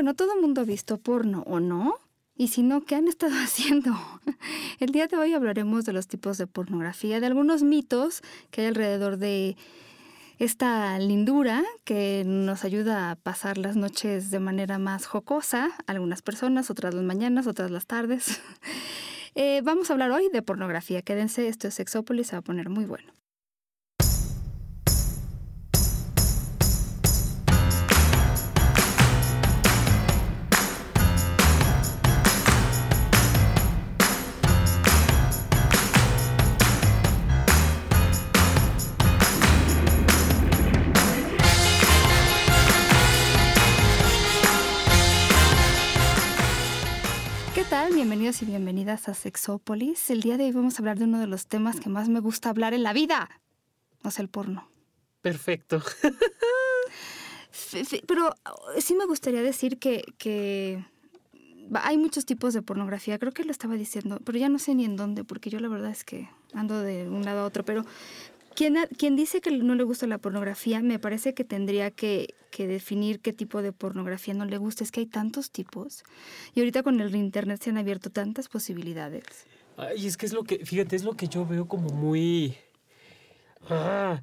Bueno, todo el mundo ha visto porno, ¿o no? Y si no, ¿qué han estado haciendo? El día de hoy hablaremos de los tipos de pornografía, de algunos mitos que hay alrededor de esta lindura que nos ayuda a pasar las noches de manera más jocosa, algunas personas, otras las mañanas, otras las tardes. Eh, vamos a hablar hoy de pornografía. Quédense, esto es Sexópolis, se va a poner muy bueno. Bienvenidos y bienvenidas a Sexópolis. El día de hoy vamos a hablar de uno de los temas que más me gusta hablar en la vida. No es el porno. Perfecto. Pero sí me gustaría decir que, que hay muchos tipos de pornografía. Creo que lo estaba diciendo, pero ya no sé ni en dónde, porque yo la verdad es que ando de un lado a otro. Pero quien, dice que no le gusta la pornografía, me parece que tendría que, definir qué tipo de pornografía no le gusta. Es que hay tantos tipos. Y ahorita con el internet se han abierto tantas posibilidades. Y es que es lo que, fíjate, es lo que yo veo como muy... Ah,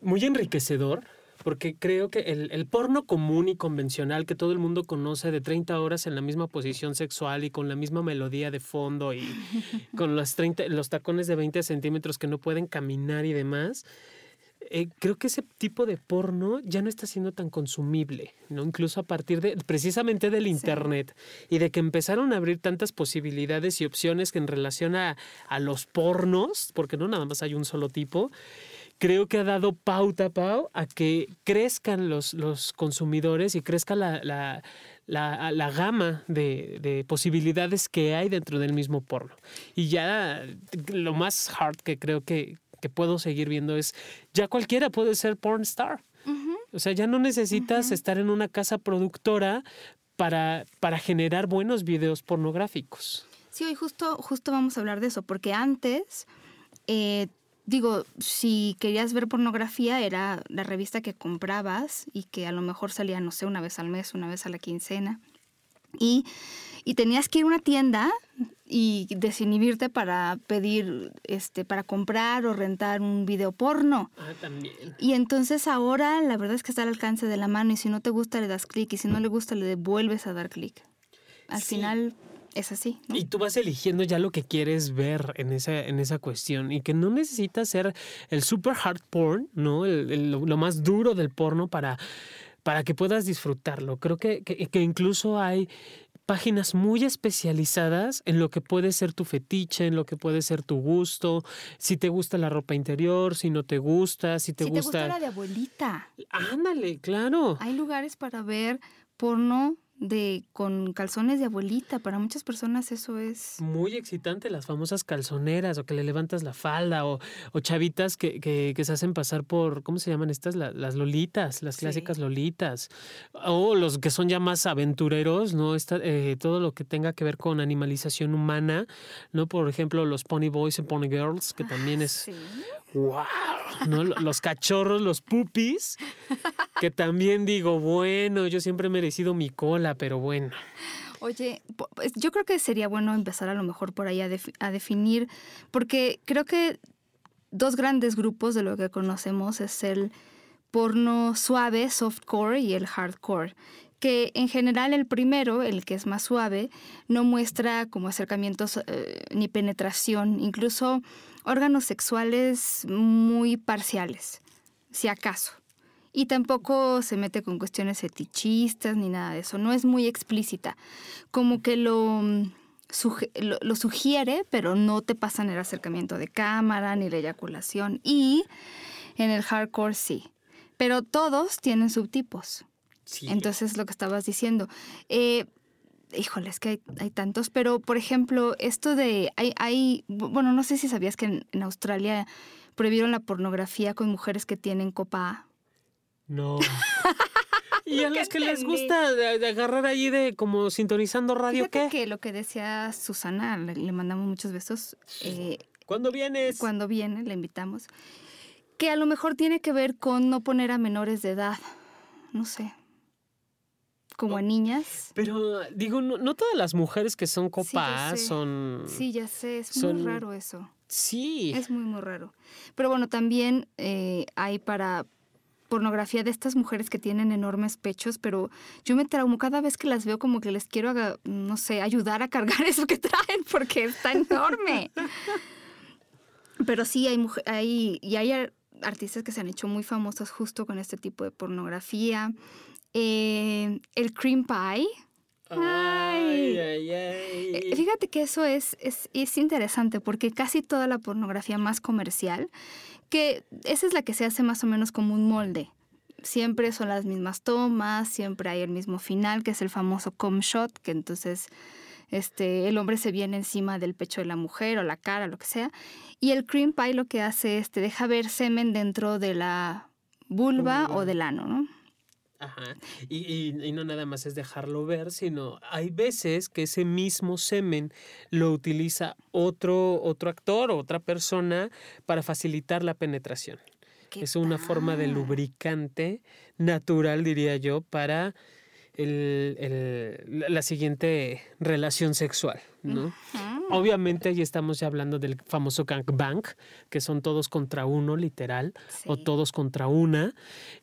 muy enriquecedor porque creo que el, porno común y convencional que todo el mundo conoce de 30 horas en la misma posición sexual y con la misma melodía de fondo y con los, 30, los tacones de 20 centímetros que no pueden caminar y demás, eh, creo que ese tipo de porno ya no está siendo tan consumible, ¿no? Incluso a partir de precisamente del internet y de que empezaron a abrir tantas posibilidades y opciones que en relación a, a los pornos, porque no nada más hay un solo tipo, creo que ha dado pauta, Pau, a que crezcan los, los consumidores y crezca la, la, la, gama de, de, posibilidades que hay dentro del mismo porno. Y ya lo más hard que creo que, que puedo seguir viendo es, ya cualquiera puede ser porn star. O sea, ya no necesitas estar en una casa productora para, para generar buenos videos pornográficos. Sí, hoy justo, justo vamos a hablar de eso, porque antes eh, digo, si querías ver pornografía era la revista que comprabas y que a lo mejor salía, no sé, una vez al mes, una vez a la quincena. Y, y tenías que ir a una tienda y desinhibirte para pedir, este, para comprar o rentar un video porno. Ah, también. Y entonces ahora la verdad es que está al alcance de la mano y si no te gusta le das clic y si no le gusta le devuelves a dar clic. Al final es así. Y tú vas eligiendo ya lo que quieres ver en esa, en esa cuestión y que no necesitas ser el super hard porn, ¿no? lo más duro del porno para, para que puedas disfrutarlo. Creo que, que, incluso hay páginas muy especializadas en lo que puede ser tu fetiche, en lo que puede ser tu gusto, si te gusta la ropa interior, si no te gusta, si te gusta... Si te gusta la de abuelita. Ándale, claro. Hay lugares para ver porno de con calzones de abuelita. Para muchas personas eso es... Muy excitante, las famosas calzoneras o que le levantas la falda o, o chavitas que, que, que, se hacen pasar por, ¿cómo se llaman estas? las lolitas, las clásicas lolitas. O los que son ya más aventureros, ¿no? Esta, eh, todo lo que tenga que ver con animalización humana, ¿no? Por ejemplo, los Pony Boys y Pony Girls, que también es... ¡Wow! ¿no? Los cachorros, los pupis, que también digo, bueno, yo siempre he merecido mi cola, pero bueno. Oye, pues, yo creo que sería bueno empezar a lo mejor por ahí a, definir, porque creo que dos grandes grupos de lo que conocemos es el porno suave, softcore, y el hardcore que en general el primero, el que es más suave, no muestra como acercamientos eh, ni penetración, incluso órganos sexuales muy parciales, si acaso. Y tampoco se mete con cuestiones fetichistas ni nada de eso, no es muy explícita, como que lo, lo, sugiere, pero no te pasan el acercamiento de cámara ni la eyaculación. Y en el hardcore sí, pero todos tienen subtipos. Entonces, lo que estabas diciendo. Eh, híjole, es que hay, hay, tantos, pero por ejemplo, esto de, hay, hay, bueno, no sé si sabías que en, Australia prohibieron la pornografía con mujeres que tienen copa A. No. y a los que les gusta de, agarrar allí de como sintonizando radio, Fíjate que lo que decía Susana, le, mandamos muchos besos. Eh, ¿Cuándo vienes? Cuando viene, le invitamos. Que a lo mejor tiene que ver con no poner a menores de edad. No sé como a niñas. Pero digo, no, no todas las mujeres que son copas sé. son... Sí, ya sé, es son- muy raro eso. Sí. Es muy, muy raro. Pero bueno, también eh, hay para pornografía de estas mujeres que tienen enormes pechos, pero yo me traumo cada vez que las veo como que les quiero, no sé, ayudar a cargar eso que traen porque está enorme. pero sí, hay, hay, y hay ar- artistas que se han hecho muy famosos justo con este tipo de pornografía. Eh, el cream pie. Ay, Ay. ay, ay. Eh, Fíjate que eso es, es, es interesante porque casi toda la pornografía más comercial, que esa es la que se hace más o menos como un molde. Siempre son las mismas tomas, siempre hay el mismo final, que es el famoso com shot, que entonces este, el hombre se viene encima del pecho de la mujer o la cara, lo que sea. Y el cream pie lo que hace es te deja ver semen dentro de la vulva Vulva. o del ano, ¿no? Ajá. Y, y- y no nada más es dejarlo ver, sino hay veces que ese mismo semen lo utiliza otro, otro actor o otra persona para facilitar la penetración. ¿Qué Es una forma de lubricante natural, diría yo, para el- el- la- siguiente relación sexual, ¿no? Obviamente ahí estamos ya hablando del famoso gangbang, que son todos contra uno, literal, o todos contra una,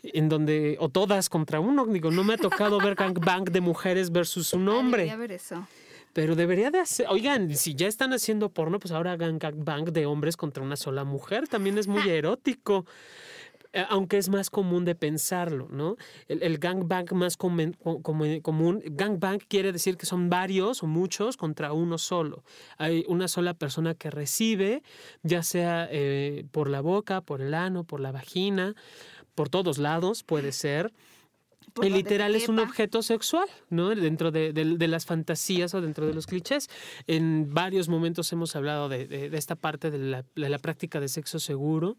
en donde, o todas contra uno, digo, no me ha tocado ver gangbang de mujeres versus un hombre, debería ver eso. pero debería de hacer, oigan, si ya están haciendo porno, pues ahora hagan gangbang de hombres contra una sola mujer, también es muy erótico. Eh, Aunque es más común de pensarlo, ¿no? El, el gangbang más comen- co- como- común, gangbang quiere decir que son varios o muchos contra uno solo. Hay una sola persona que recibe, ya sea eh, por la boca, por el ano, por la vagina, por todos lados puede ser. Te literal es un objeto sexual, ¿no? Dentro de, de- de las fantasías o dentro de los clichés. En varios momentos hemos hablado de, de- esta parte la, de la práctica de sexo seguro,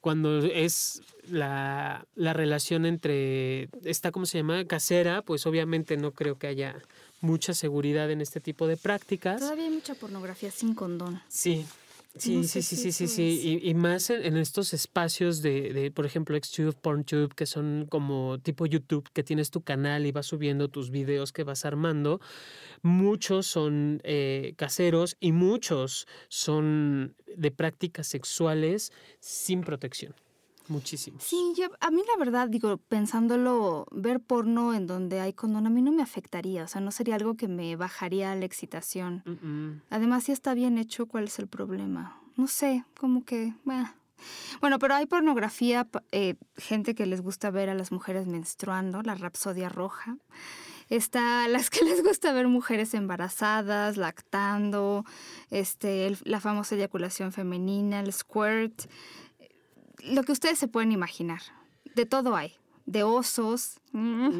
cuando es la, la relación entre esta, ¿cómo se llama? Casera, pues obviamente no creo que haya mucha seguridad en este tipo de prácticas. Todavía hay mucha pornografía sin condón. Sí. Sí, No sí, sí, si sí, sí, sí. Y, y más en, en estos espacios de, de, por ejemplo, Xtube, PornTube, que son como tipo YouTube, que tienes tu canal y vas subiendo tus videos que vas armando. Muchos son eh, caseros y muchos son de prácticas sexuales sin protección. Muchísimos. Sí, yo, a mí la verdad, digo, pensándolo, ver porno en donde hay condón a mí no me afectaría, o sea, no sería algo que me bajaría la excitación. Además, si está bien hecho, ¿cuál es el problema? No sé, como que... bah. Bueno, pero hay pornografía, eh, gente que les gusta ver a las mujeres menstruando, la rapsodia roja. Está las que les gusta ver mujeres embarazadas, lactando, este, el- la famosa eyaculación femenina, el squirt. Lo que ustedes se pueden imaginar. De todo hay. De osos. Mm.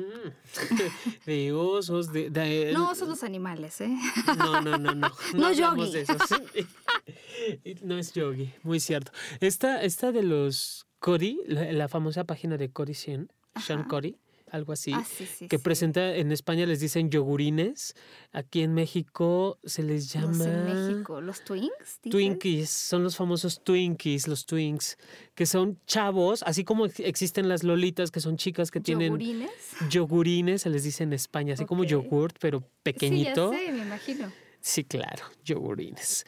De osos, de... de- No osos los animales, ¿eh? No, no, no, no. No yogi. de eso. Sí. No es yogi, muy cierto. Esta, esta de los Cody, la, la famosa página de Cody Sean, Sean Ajá. Cody, algo así, Ah, sí, sí, que sí. presenta, en España les dicen yogurines, aquí en México se les llama... Los en México. ¿Los Twinks? Twinkies, son los famosos Twinkies, los Twinks, que son chavos, así como ex- existen las lolitas, que son chicas que tienen ¿Yogurines? yogurines, se les dice en España, así como yogurt, pero pequeñito. Sí, ya sé, me imagino. Sí, claro, yogurines.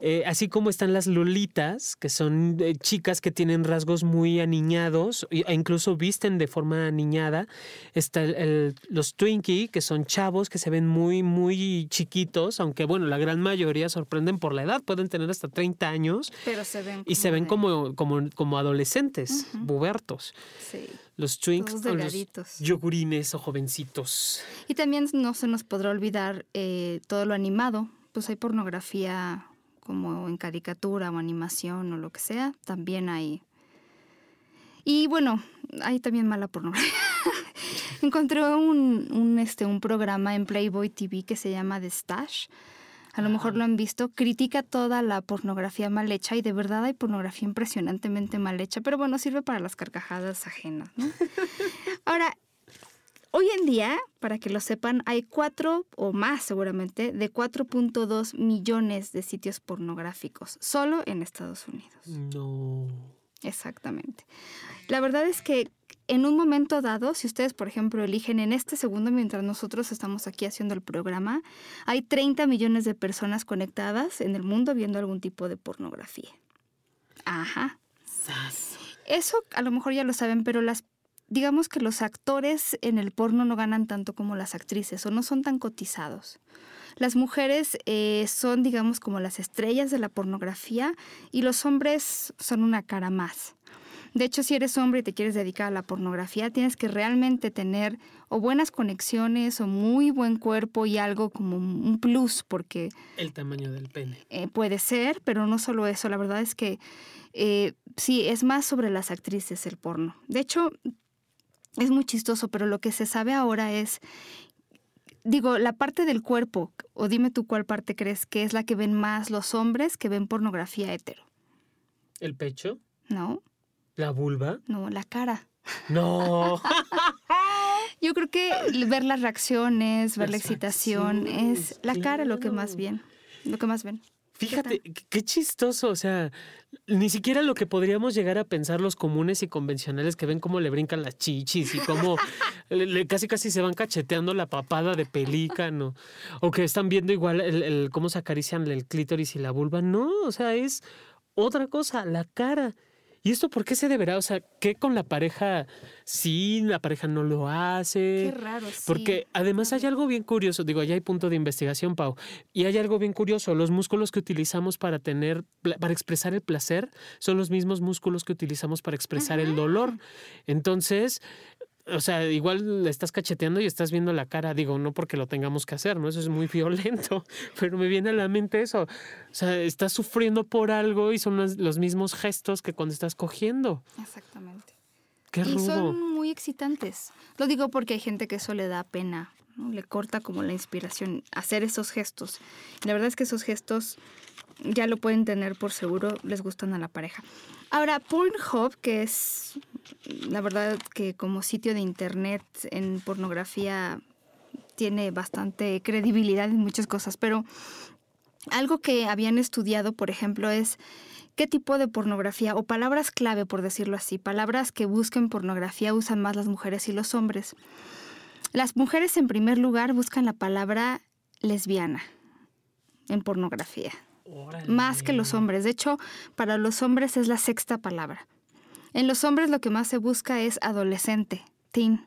Eh, así como están las lolitas, que son eh, chicas que tienen rasgos muy aniñados e incluso visten de forma aniñada. Está el- el- los Twinkie, que son chavos que se ven muy, muy chiquitos, aunque bueno, la gran mayoría sorprenden por la edad, pueden tener hasta 30 años Pero se ven y se ven de- como, como, como adolescentes, bubertos. Sí. Los Twinks o los yogurines o jovencitos. Y también no se nos podrá olvidar eh, todo lo animado. Pues hay pornografía como en caricatura o animación o lo que sea. También hay. Y bueno, hay también mala pornografía. Encontré un, un, este, un programa en Playboy TV que se llama The Stash. A lo mejor lo han visto. Critica toda la pornografía mal hecha y de verdad hay pornografía impresionantemente mal hecha. Pero bueno, sirve para las carcajadas ajenas. ¿no? Ahora, Hoy en día, para que lo sepan, hay cuatro o más seguramente de 4.2 millones de sitios pornográficos solo en Estados Unidos. No. Exactamente. La verdad es que en un momento dado, si ustedes, por ejemplo, eligen en este segundo, mientras nosotros estamos aquí haciendo el programa, hay 30 millones de personas conectadas en el mundo viendo algún tipo de pornografía. Ajá. Eso a lo mejor ya lo saben, pero las digamos que los actores en el porno no ganan tanto como las actrices o no son tan cotizados. Las mujeres eh, son, digamos, como las estrellas de la pornografía y los hombres son una cara más. De hecho, si eres hombre y te quieres dedicar a la pornografía, tienes que realmente tener o buenas conexiones o muy buen cuerpo y algo como un plus, porque... El tamaño del pene. Eh, puede ser, pero no solo eso. La verdad es que eh, sí, es más sobre las actrices el porno. De hecho, es muy chistoso, pero lo que se sabe ahora es, digo, la parte del cuerpo, o dime tú cuál parte crees que es la que ven más los hombres que ven pornografía hetero. ¿El pecho? No. ¿La vulva? No, la cara. No. Yo creo que ver las reacciones, ver la excitación, es la cara lo que más bien, lo que más ven. Fíjate, qué chistoso, o sea, ni siquiera lo que podríamos llegar a pensar los comunes y convencionales que ven cómo le brincan las chichis y cómo casi casi se van cacheteando la papada de pelícano o que están viendo igual el, cómo se acarician el clítoris y la vulva. No, o sea, es otra cosa, la cara. ¿Y esto por qué se deberá? O sea, ¿qué con la pareja sí, la pareja no lo hace? Qué raro, sí. Porque además hay algo bien curioso, digo, ya hay punto de investigación, Pau, y hay algo bien curioso, los músculos que utilizamos para tener, para expresar el placer, son los mismos músculos que utilizamos para expresar el dolor. Entonces, o sea, igual le estás cacheteando y estás viendo la cara, digo, no porque lo tengamos que hacer, ¿no? Eso es muy violento, pero me viene a la mente eso. O sea, estás sufriendo por algo y son los, mismos gestos que cuando estás cogiendo. Exactamente. Qué rudo. Y son muy excitantes. Lo digo porque hay gente que eso le da pena, ¿no? Le corta como la inspiración hacer esos gestos. la verdad es que esos gestos ya lo pueden tener por seguro, les gustan a la pareja. Ahora, Pornhub, que es la verdad que como sitio de internet en pornografía tiene bastante credibilidad en muchas cosas, pero algo que habían estudiado, por ejemplo, es qué tipo de pornografía o palabras clave, por decirlo así, palabras que busquen pornografía usan más las mujeres y los hombres. Las mujeres en primer lugar buscan la palabra lesbiana en pornografía más que los hombres. De hecho, para los hombres es la sexta palabra. En los hombres lo que más se busca es adolescente, teen.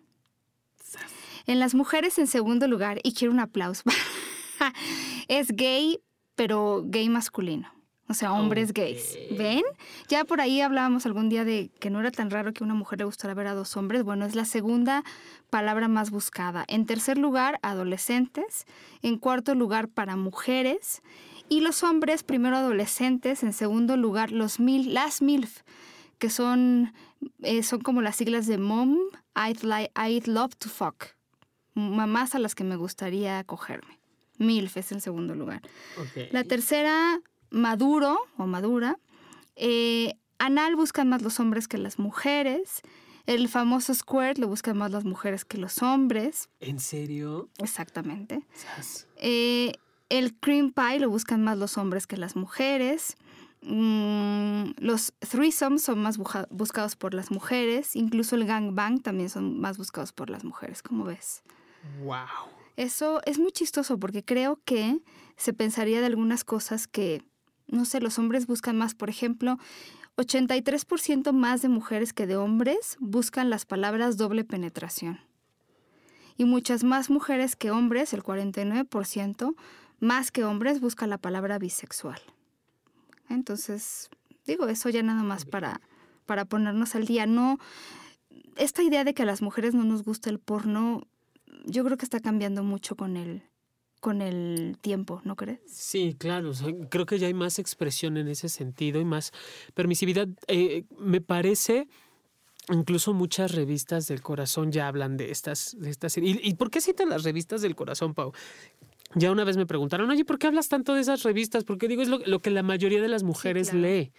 En las mujeres, en segundo lugar, y quiero un aplauso, es gay, pero gay masculino. O sea, hombres gays. ¿Ven? Ya por ahí hablábamos algún día de que no era tan raro que una mujer le gustara ver a dos hombres. Bueno, es la segunda palabra más buscada. En tercer lugar, adolescentes. En cuarto lugar, para mujeres. Y los hombres, primero adolescentes, en segundo lugar los mil, las MILF, que son, eh, son como las siglas de Mom, I'd, love to fuck. Mamás a las que me gustaría cogerme. MILF es el segundo lugar. La tercera, maduro o madura. Eh, anal buscan más los hombres que las mujeres. El famoso squirt lo buscan más las mujeres que los hombres. ¿En serio? Exactamente. Eh, el cream pie lo buscan más los hombres que las mujeres. Mm, los threesomes son más buscados por las mujeres. Incluso el gangbang también son más buscados por las mujeres. ¿Cómo ves? ¡Wow! Eso es muy chistoso porque creo que se pensaría de algunas cosas que, no sé, los hombres buscan más. Por ejemplo, 83% más de mujeres que de hombres buscan las palabras doble penetración. Y muchas más mujeres que hombres, el 49%, más que hombres busca la palabra bisexual. Entonces, digo, eso ya nada más para, para ponernos al día. No, esta idea de que a las mujeres no nos gusta el porno, yo creo que está cambiando mucho con el, con el tiempo, ¿no crees? Sí, claro. creo que ya hay más expresión en ese sentido y más permisividad. Eh, me parece incluso muchas revistas del corazón ya hablan de estas, de estas ¿Y, ¿Y por qué citan las revistas del corazón, Pau? Ya una vez me preguntaron, oye, ¿por qué hablas tanto de esas revistas? Porque digo, es lo, que la mayoría de las mujeres lee.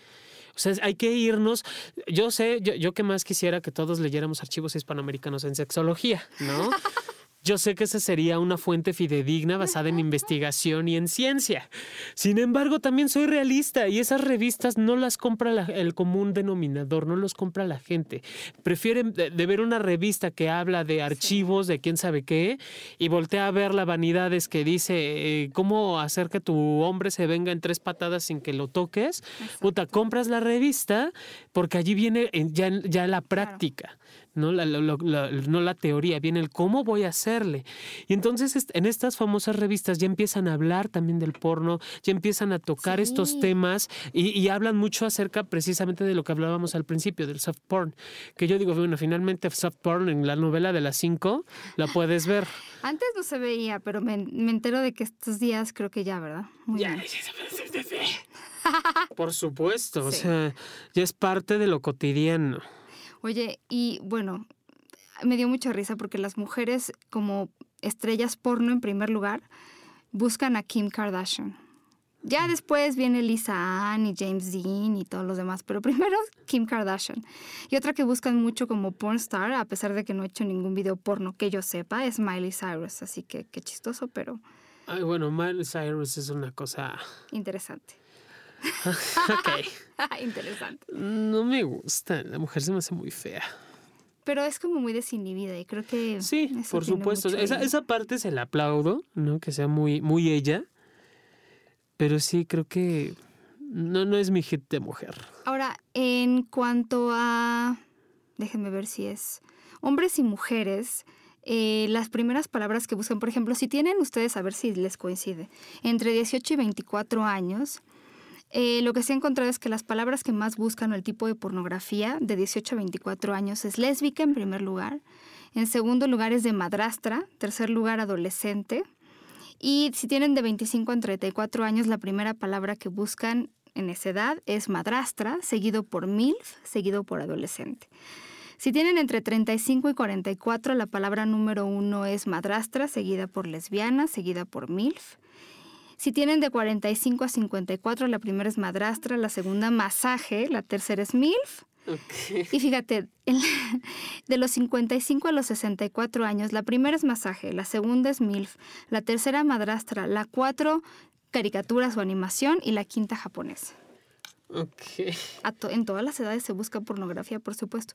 O sea, hay que irnos. Yo sé, yo, yo que más quisiera que todos leyéramos archivos hispanoamericanos en sexología, ¿no? yo sé que esa sería una fuente fidedigna basada en investigación y en ciencia. Sin embargo, también soy realista y esas revistas no las compra el común denominador, no los compra la gente. Prefieren de, ver una revista que habla de archivos, de quién sabe qué, y voltea a ver la vanidades que dice eh, cómo hacer que tu hombre se venga en tres patadas sin que lo toques. Puta, compras la revista porque allí viene ya, ya la práctica no la, no la teoría, viene el cómo voy a hacerle. Y entonces en estas famosas revistas ya empiezan a hablar también del porno, ya empiezan a tocar estos temas y, hablan mucho acerca precisamente de lo que hablábamos al principio, del soft porn. Que yo digo, bueno, finalmente soft porn en la novela de las cinco la puedes ver. Antes no se veía, pero me, entero de que estos días creo que ya, ¿verdad? Muy ya, Por supuesto, o sea, ya es parte de lo cotidiano. Oye, y bueno, me dio mucha risa porque las mujeres como estrellas porno en primer lugar buscan a Kim Kardashian. Ya después viene Lisa Ann y James Dean y todos los demás, pero primero Kim Kardashian. Y otra que buscan mucho como porn star, a pesar de que no he hecho ningún video porno que yo sepa, es Miley Cyrus. Así que qué chistoso, pero... Ay, bueno, Miley Cyrus es una cosa... Interesante. ok. Interesante. No me gusta, la mujer se me hace muy fea. Pero es como muy desinhibida y creo que... Sí, por supuesto. Esa, esa, parte se la aplaudo, ¿no? Que sea muy, muy ella. Pero sí, creo que no, no es mi hit de mujer. Ahora, en cuanto a... Déjenme ver si es... Hombres y mujeres, eh, las primeras palabras que buscan, por ejemplo, si tienen ustedes, a ver si les coincide, entre 18 y 24 años, eh, lo que se ha encontrado es que las palabras que más buscan el tipo de pornografía de 18 a 24 años es lésbica en primer lugar, en segundo lugar es de madrastra, tercer lugar adolescente, y si tienen de 25 a 34 años, la primera palabra que buscan en esa edad es madrastra, seguido por MILF, seguido por adolescente. Si tienen entre 35 y 44, la palabra número uno es madrastra, seguida por lesbiana, seguida por MILF. Si tienen de 45 a 54, la primera es madrastra, la segunda masaje, la tercera es MILF. Y fíjate, de los 55 a los 64 años, la primera es masaje, la segunda es MILF, la tercera madrastra, la cuatro caricaturas o animación y la quinta japonesa. Okay. en todas las edades se busca pornografía, por supuesto.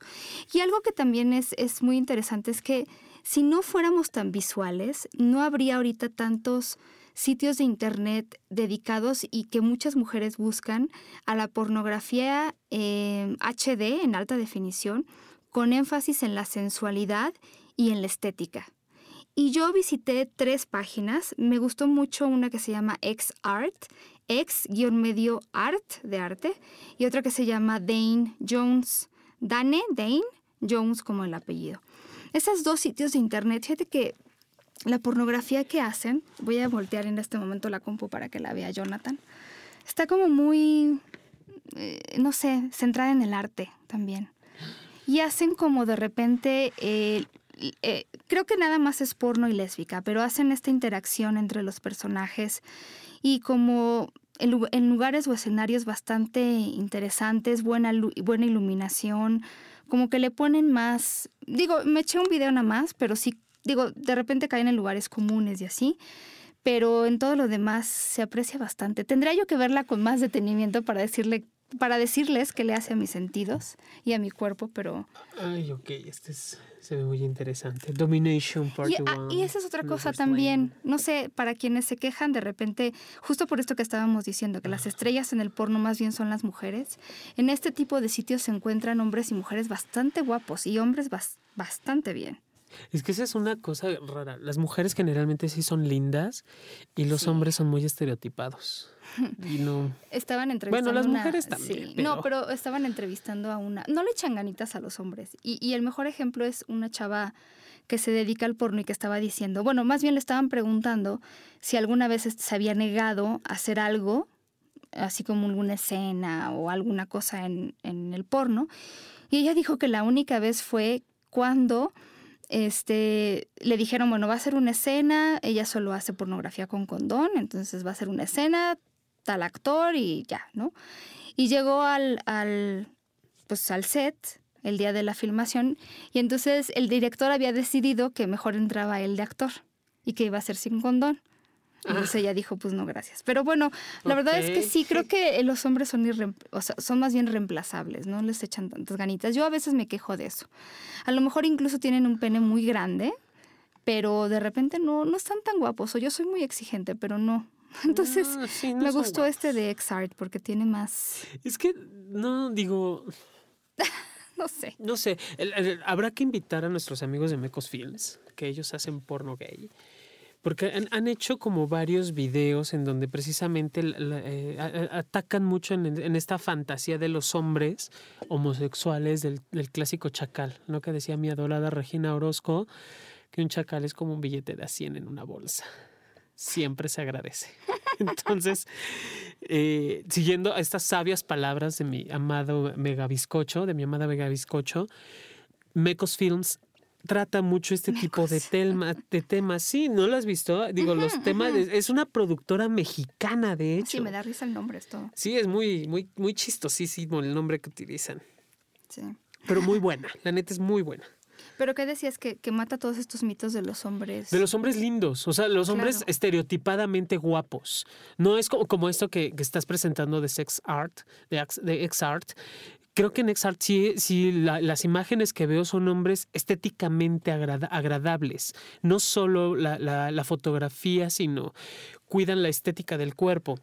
Y algo que también es, es muy interesante es que si no fuéramos tan visuales, no habría ahorita tantos sitios de internet dedicados y que muchas mujeres buscan a la pornografía HD eh, en alta definición, con énfasis en la sensualidad y en la estética. Y yo visité tres páginas. Me gustó mucho una que se llama XArt, X-medio art de arte, y otra que se llama Dane Jones, Dane, Dane Jones como el apellido. Esos dos sitios de internet, fíjate que la pornografía que hacen, voy a voltear en este momento la compu para que la vea Jonathan, está como muy, eh, no sé, centrada en el arte también. Y hacen como de repente, eh, eh, creo que nada más es porno y lésbica, pero hacen esta interacción entre los personajes y como en, lugares o escenarios bastante interesantes, buena, buena iluminación, como que le ponen más, digo, me eché un video nada más, pero sí digo, de repente caen en lugares comunes y así, pero en todo lo demás se aprecia bastante. Tendría yo que verla con más detenimiento para decirle para decirles qué le hace a mis sentidos y a mi cuerpo, pero... Ay, ok, este se ve muy interesante. Domination Part y, ah, y esa es otra cosa también. No sé, para quienes se quejan de repente, justo por esto que estábamos diciendo, que las estrellas en el porno más bien son las mujeres, en este tipo de sitios se encuentran hombres y mujeres bastante guapos y hombres bastante bien. Es que esa es una cosa rara. Las mujeres generalmente sí son lindas y los hombres son muy estereotipados. Y no. Estaban entrevistando. Bueno, las mujeres también. No, pero estaban entrevistando a una. No le echan ganitas a los hombres. Y, y el mejor ejemplo es una chava que se dedica al porno y que estaba diciendo, bueno, más bien le estaban preguntando si alguna vez se había negado a hacer algo, así como alguna escena o alguna cosa en, en el porno. Y ella dijo que la única vez fue cuando este, le dijeron, bueno, va a ser una escena, ella solo hace pornografía con condón, entonces va a ser una escena, tal actor y ya, ¿no? Y llegó al, pues, al set, el día de la filmación y entonces el director había decidido que mejor entraba él de actor y que iba a ser sin condón. Entonces ella dijo, pues no, gracias. Pero bueno, la verdad es que sí, creo que los hombres son, o sea, son más bien reemplazables, no les echan tantas ganitas. Yo a veces me quejo de eso. A lo mejor incluso tienen un pene muy grande, pero de repente no, no están tan guapos. O yo soy muy exigente, pero no. Entonces Ah, sí, no me gustó este de X-Art porque tiene más, Es que, no, digo, no sé. no sé, el- el- habrá que invitar a nuestros amigos de Mecos Films, que ellos hacen porno gay. Porque han, hecho como varios videos en donde precisamente eh, atacan mucho en, esta fantasía de los hombres homosexuales del, clásico chacal, ¿no? Que decía mi adorada Regina Orozco, que un chacal es como un billete de a 100 en una bolsa. Siempre se agradece. Entonces, eh, siguiendo estas sabias palabras de mi amado Mega Bizcocho, de mi amada Mega Bizcocho, Mecos Films trata mucho este tipo de, telma- de temas. Sí, ¿no lo has visto? Digo, los temas, es es una productora mexicana, de hecho. Sí, me da risa el nombre, es todo. Sí, es muy, muy, muy chistosísimo el nombre que utilizan. Sí. Pero muy buena, la neta es muy buena. Pero ¿qué decías? Que, que mata todos estos mitos de los hombres. De los hombres lindos, o sea, los hombres Claro. estereotipadamente guapos. No es como, como esto que, que estás presentando de sex art, de, de ex art. Creo que en ex art sí, sí la- las imágenes que veo son hombres estéticamente agrada- agradables. No solo la, la- la fotografía, sino cuidan la estética del cuerpo,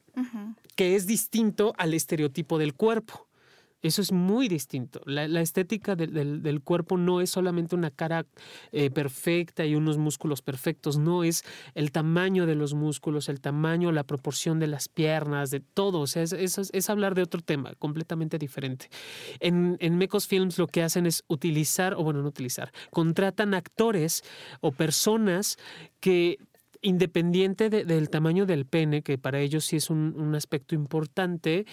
que es distinto al estereotipo del cuerpo. Eso es muy distinto. La, la estética del, del- cuerpo no es solamente una cara eh, perfecta y unos músculos perfectos, no es el tamaño de los músculos, el tamaño, la proporción de las piernas, de todo. O sea, es, es- es hablar de otro tema completamente diferente. En, en Mecos Films lo que hacen es utilizar, o bueno, no utilizar, contratan actores o personas que independiente de- del tamaño del pene, que para ellos sí es un, un aspecto importante,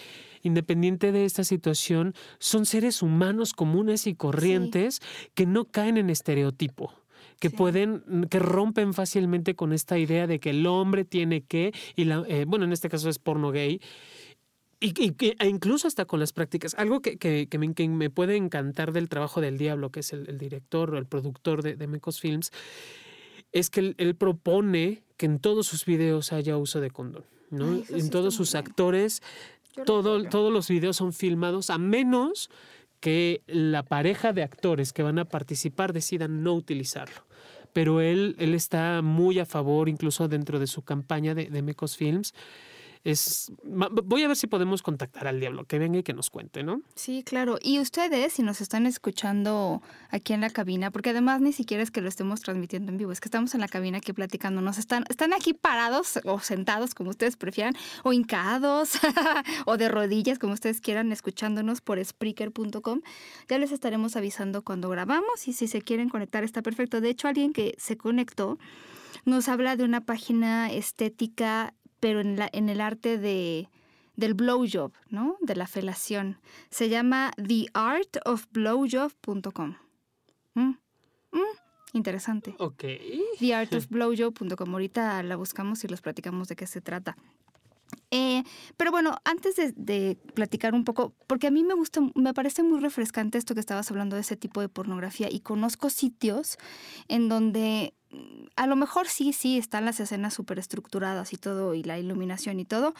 independiente de esta situación, son seres humanos comunes y corrientes que no caen en estereotipo que Sí. pueden, que rompen fácilmente con esta idea de que el hombre tiene que, y la, eh, bueno, en este caso es porno gay, y, y e incluso hasta con las prácticas. Algo que, que- que me, que me puede encantar del trabajo del Diablo, que es el, el director o el productor de, de Mecos Films, es que él, él propone que en todos sus videos haya uso de condón. ¿no? Ay, en todos sus bien. actores, lo todo, todos los videos son filmados a menos que la pareja de actores que van a participar decidan no utilizarlo. Pero él, él está muy a favor, incluso dentro de su campaña de, de Mecos Films. Es, voy a ver si podemos contactar al diablo, que venga y que nos cuente, ¿no? Sí, claro. Y ustedes, si nos están escuchando aquí en la cabina, porque además ni siquiera es que lo estemos transmitiendo en vivo, es que estamos en la cabina aquí platicando, nos están, están aquí parados o sentados, como ustedes prefieran, o hincados, o de rodillas, como ustedes quieran, escuchándonos por Spreaker.com. Ya les estaremos avisando cuando grabamos y si se quieren conectar está perfecto. De hecho, alguien que se conectó nos habla de una página estética, pero en, la, en el arte de, del blowjob, ¿no? De la felación. Se llama theartofblowjob.com. Mm, mm, interesante. Ok. Theartofblowjob.com. Ahorita la buscamos y los platicamos de qué se trata. Eh, pero bueno, antes de, platicar un poco, porque a mí me gusta, me parece muy refrescante esto que estabas hablando de ese tipo de pornografía y conozco sitios en donde mm, a lo mejor sí, sí, están las escenas súper estructuradas y todo, y la iluminación y todo,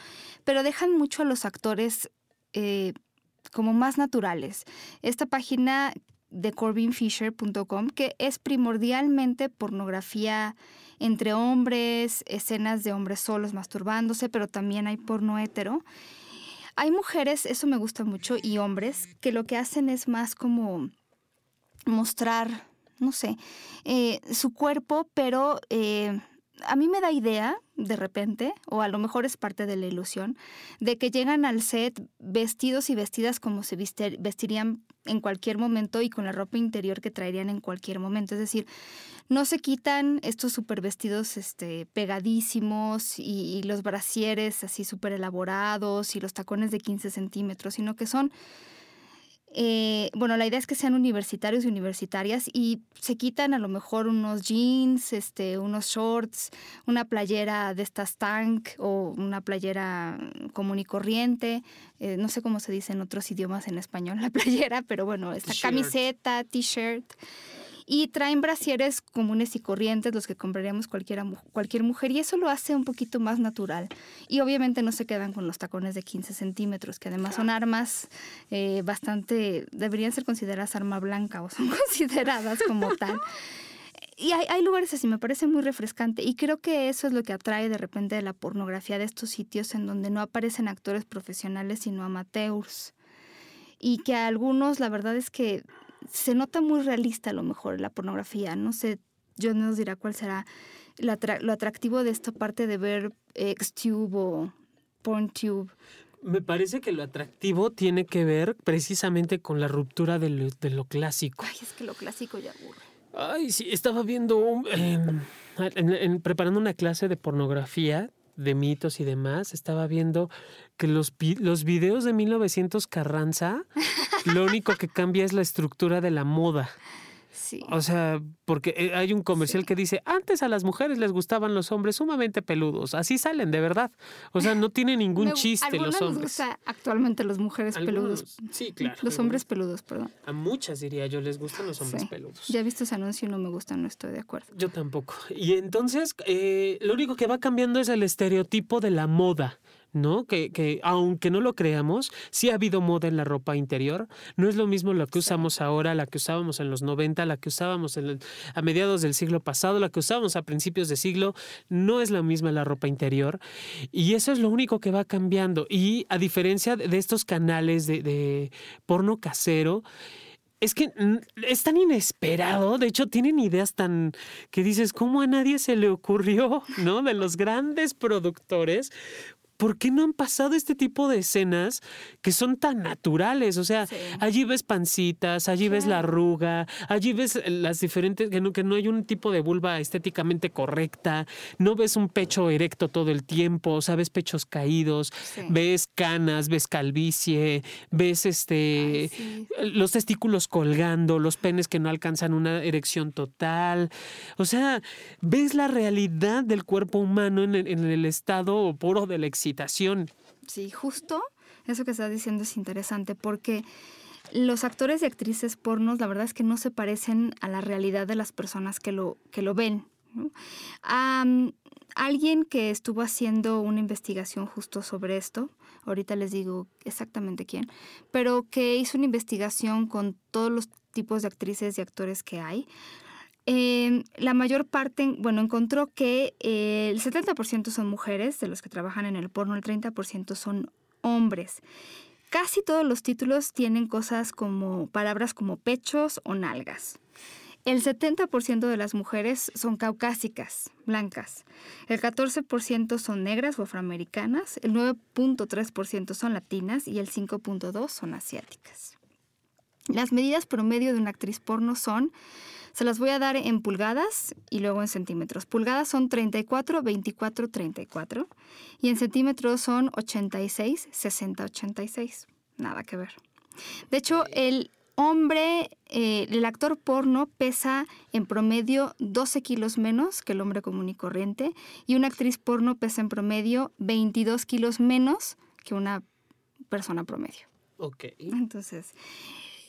pero dejan mucho a los actores eh, como más naturales. Esta página de corbinfisher.com, que es primordialmente pornografía entre hombres, escenas de hombres solos masturbándose, pero también hay porno hetero. Hay mujeres, eso me gusta mucho, y hombres, que lo que hacen es más como mostrar, no sé, eh, su cuerpo, pero eh, a mí me da idea, de repente, o a lo mejor es parte de la ilusión, de que llegan al set vestidos y vestidas como se vestirían en cualquier momento y con la ropa interior que traerían en cualquier momento. Es decir, no se quitan estos super vestidos este, pegadísimos y, y los brasieres así súper elaborados y los tacones de 15 centímetros, sino que son eh, bueno, la idea es que sean universitarios y universitarias y se quitan a lo mejor unos jeans, este, unos shorts, una playera de estas tank o una playera común y corriente. Eh, no sé cómo se dice en otros idiomas en español la playera, pero bueno, esta camiseta, t-shirt y traen brasieres comunes y corrientes, los que compraríamos cualquiera, cualquier mujer, y eso lo hace un poquito más natural. Y obviamente no se quedan con los tacones de 15 centímetros, que además son armas eh, bastante, deberían ser consideradas arma blanca o son consideradas como tal. Y hay, hay, lugares así, me parece muy refrescante. Y creo que eso es lo que atrae de repente de la pornografía de estos sitios en donde no aparecen actores profesionales, sino amateurs. Y que a algunos, la verdad es que se nota muy realista a lo mejor la pornografía. No sé, yo no nos dirá cuál será lo atractivo de esta parte de ver Xtube o PornTube. Me parece que lo atractivo tiene que ver precisamente con la ruptura de lo, clásico. Ay, es que lo clásico ya aburre. Ay, sí, estaba viendo, em, preparando una clase de pornografía de mitos y demás, estaba viendo que los, los videos de 1900 Carranza, lo único que cambia es la estructura de la moda. O sea, porque eh, hay un comercial que dice, antes a las mujeres les gustaban los hombres sumamente peludos, así salen de verdad. O sea, no tiene ningún chiste los hombres. Les gusta actualmente los mujeres peludos. Sí, claro. Los hombres peludos, perdón. A muchas diría yo les gustan los hombres peludos. Ya he visto ese anuncio y no me gusta, no estoy de acuerdo. Yo tampoco. Y entonces, eh, lo único que va cambiando es el estereotipo de la moda. ¿No? Que, que, aunque no lo creamos, sí ha habido moda en la ropa interior. No es lo mismo lo que usamos ahora, la que usábamos en los 90, la que usábamos en a mediados del siglo pasado, la que usábamos a principios de siglo. No es la misma la ropa interior. Y eso es lo único que va cambiando. Y a diferencia de estos canales de, de porno casero, es que es tan inesperado, de hecho tienen ideas tan que dices, ¿cómo a nadie se le ocurrió, no? De los grandes productores, ¿por qué no han pasado este tipo de escenas que son tan naturales? O sea, allí ves pancitas, allí ves la arruga, allí ves las diferentes, que no, que no hay un tipo de vulva estéticamente correcta, no ves un pecho erecto todo el tiempo, o sea, ves pechos caídos, ves canas, ves calvicie, ves este los testículos colgando, los penes que no alcanzan una erección total. O sea, ves la realidad del cuerpo humano en el, estado puro de la Sí, justo eso que estás diciendo es interesante porque los actores y actrices pornos, la verdad es que no se parecen a la realidad de las personas que lo, que lo ven. alguien que estuvo haciendo una investigación justo sobre esto, ahorita les digo exactamente quién, pero que hizo una investigación con todos los tipos de actrices y actores que hay, Em, la mayor parte, bueno, encontró que eh, el 70% son mujeres de los que trabajan en el porno, el 30% son hombres. Casi todos los títulos tienen cosas como palabras como pechos o nalgas. El 70% de las mujeres son caucásicas, blancas. El 14% son negras o afroamericanas. El 9.3% son latinas y el 5.2% son asiáticas. Las medidas promedio de una actriz porno son se las voy a dar en pulgadas y luego en centímetros. Pulgadas son 34, 24, 34 y en centímetros son 86, 60, 86. Nada que ver. De hecho, el hombre, eh, el actor porno pesa en promedio 12 kilos menos que el hombre común y corriente y una actriz porno pesa en promedio 22 kilos menos que una persona promedio. Ok. Entonces,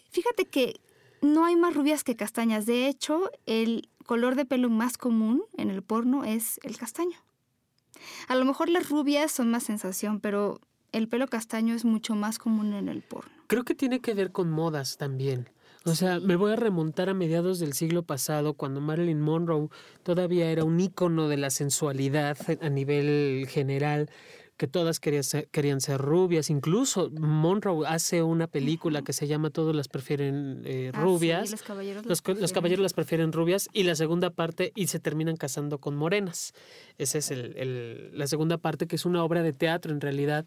fíjate que no hay más rubias que castañas. De hecho, el color de pelo más común en el porno es el castaño. A lo mejor las rubias son más sensación, pero el pelo castaño es mucho más común en el porno. Creo que tiene que ver con modas también. O sea, me voy a remontar a mediados del siglo pasado, cuando Marilyn Monroe todavía era un ícono de la sensualidad a nivel general que todas querían ser, querían ser rubias. Incluso Monroe hace una película que se llama Todos las prefieren eh, ah, rubias. los, caballeros los, caballeros las prefieren rubias. Y la segunda parte, y se terminan casando con morenas. Esa es el, la segunda parte, que es una obra de teatro en realidad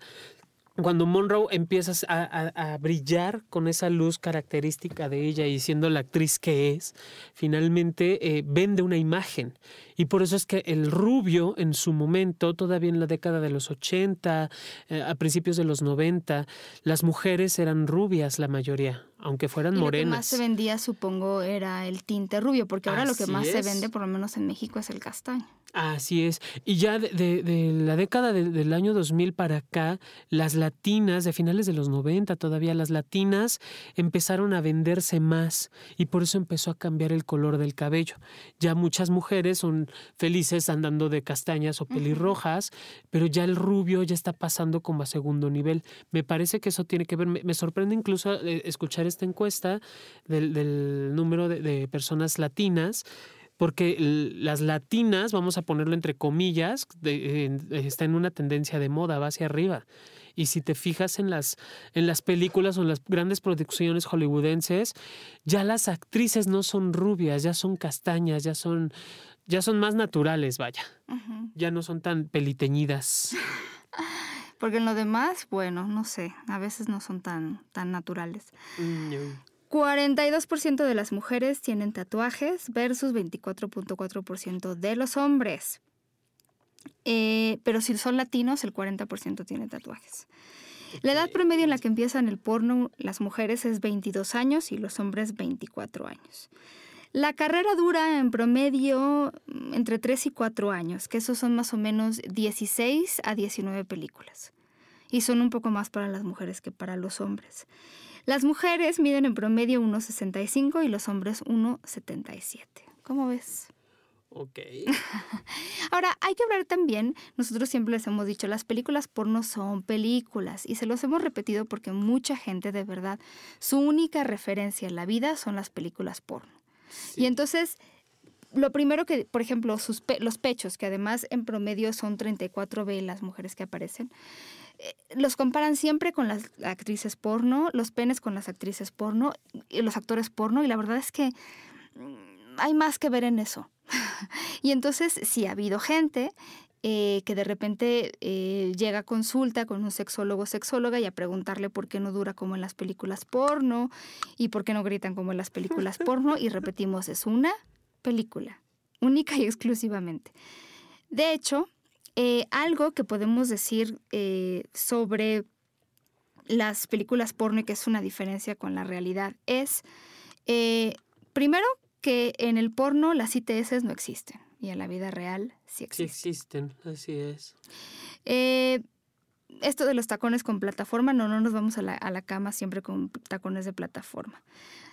cuando Monroe empieza a, brillar con esa luz característica de ella y siendo la actriz que es, finalmente eh, vende una imagen. Y por eso es que el rubio en su momento, todavía en la década de los 80, eh, a principios de los 90, las mujeres eran rubias la mayoría. Aunque fueran Y lo que morenas. más se vendía, supongo, era el tinte rubio, porque ahora lo que más se vende, por lo menos en México, es el castaño. Así es. Y ya de, de- de la década de- del año 2000 para acá, las latinas, de finales de los 90 todavía, las latinas empezaron a venderse más y por eso empezó a cambiar el color del cabello. Ya muchas mujeres son felices andando de castañas o pelirrojas, pero ya el rubio ya está pasando como a segundo nivel. Me parece que eso tiene que ver, me, me sorprende incluso eh, escuchar esta encuesta del, del número de, de personas latinas porque las latinas, vamos a ponerlo entre comillas, de- está en una tendencia de moda, va hacia arriba. Y si te fijas en las, en las películas o en las grandes producciones hollywoodenses, ya las actrices no son rubias, ya son castañas, ya son, ya son más naturales, vaya. Ya no son tan peliteñidas. Porque en lo demás, bueno, no sé, a veces no son tan, tan naturales. Mm, 42% de las mujeres tienen tatuajes versus 24.4% de los hombres. Eh, pero si son latinos, el 40% tiene tatuajes. La edad promedio en la que empiezan el porno las mujeres es 22 años y los hombres 24 años. La carrera dura en promedio mm, entre 3 y 4 años, que esos son más o menos 16 a 19 películas. Y son un poco más para las mujeres que para los hombres. Las mujeres miden en promedio 1,65 y los hombres 1,77. ¿Cómo ves? Ok. Ahora, hay que hablar también, nosotros siempre les hemos dicho, las películas porno son películas y se los hemos repetido porque mucha gente de verdad, su única referencia en la vida son las películas porno. Y entonces, lo primero que, por ejemplo, sus pe- los pechos, que además en promedio son 34B las mujeres que aparecen, eh, los comparan siempre con las actrices porno, los penes con las actrices porno y los actores porno, y la verdad es que mm, hay más que ver en eso. y entonces, sí ha habido gente eh, que de repente eh, llega a consulta con un sexólogo o sexóloga y a preguntarle por qué no dura como en las películas porno y por qué no gritan como en las películas porno. Y repetimos, es una película, única y exclusivamente. De hecho, eh, algo que podemos decir sobre las películas porno y que es una diferencia con la realidad es, primero, que en el porno las ITS no existen y en la vida real sí Sí existen. existen, así es. Eh, esto de los tacones con plataforma, no, no nos vamos a la, a la cama siempre con tacones de plataforma.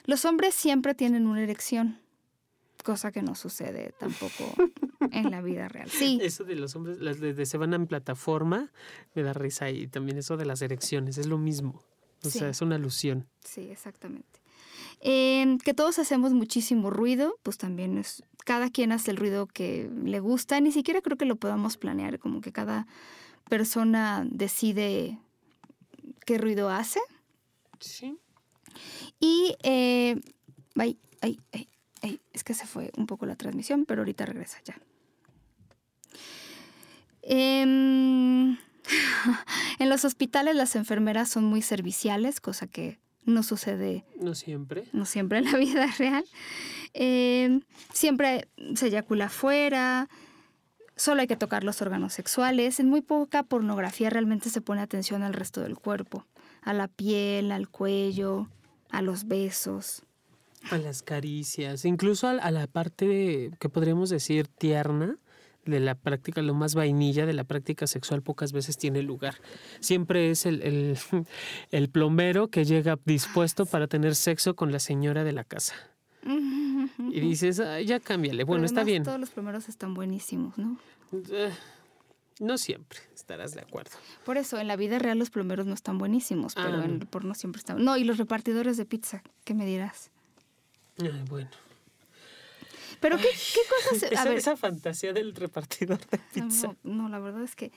Los hombres siempre tienen una erección, cosa que no sucede tampoco en la vida real. Sí, Eso de los hombres, las de, de se van en plataforma, me da risa. Y también eso de las erecciones, es lo mismo. O Sí. sea, es una alusión. Sí, exactamente. Eh, que todos hacemos muchísimo ruido, pues también es, cada quien hace el ruido que le gusta, ni siquiera creo que lo podamos planear, como que cada persona decide qué ruido hace. Sí. Y, eh, ay, ay, ay, ay, es que se fue un poco la transmisión, pero ahorita regresa ya. Em, en los hospitales las enfermeras son muy serviciales, cosa que no sucede No siempre. no siempre en la vida real. Eh, siempre se eyacula afuera, solo hay que tocar los órganos sexuales. En muy poca pornografía realmente se pone atención al resto del cuerpo, a la piel, al cuello, a los besos. A las caricias, incluso a, a la parte que podríamos decir tierna de la práctica, lo más vainilla de la práctica sexual pocas veces tiene lugar. Siempre es el, el, el plomero que llega dispuesto para tener sexo con la señora de la casa. Y dices, "Ay, ya cámbiale. Bueno, Pero está además bien. Todos los primeros están buenísimos, ¿no? Eh, No siempre, estarás de acuerdo. Por eso, en la vida real los plomeros no están buenísimos, pero Ah, en no. el porno siempre están. No, y los repartidores de pizza, ¿qué me dirás? Ay, bueno. Pero qué, qué cosas. A Esa, ver, esa fantasía del repartidor de pizza. No, no, la verdad es que.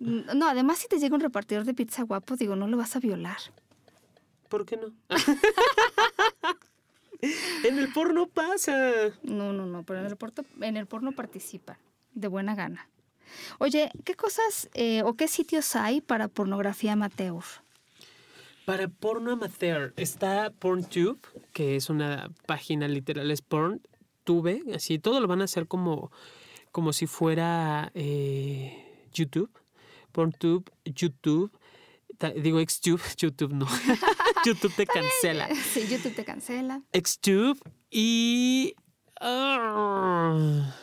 No, además, si te llega un repartidor de pizza guapo, digo, no lo vas a violar. ¿Por qué no? en el porno pasa. No, no, no, pero en el, porto- en el porno participan, de buena gana. Oye, ¿qué cosas eh, o qué sitios hay para pornografía amateur? Para porno amateur está PornTube, que es una página literal, es Así todo lo van a hacer como, como si fuera eh, YouTube. PornTube, YouTube. digo Xtube, YouTube no. YouTube te cancela. Sí, YouTube te cancela. Xtube y... ah,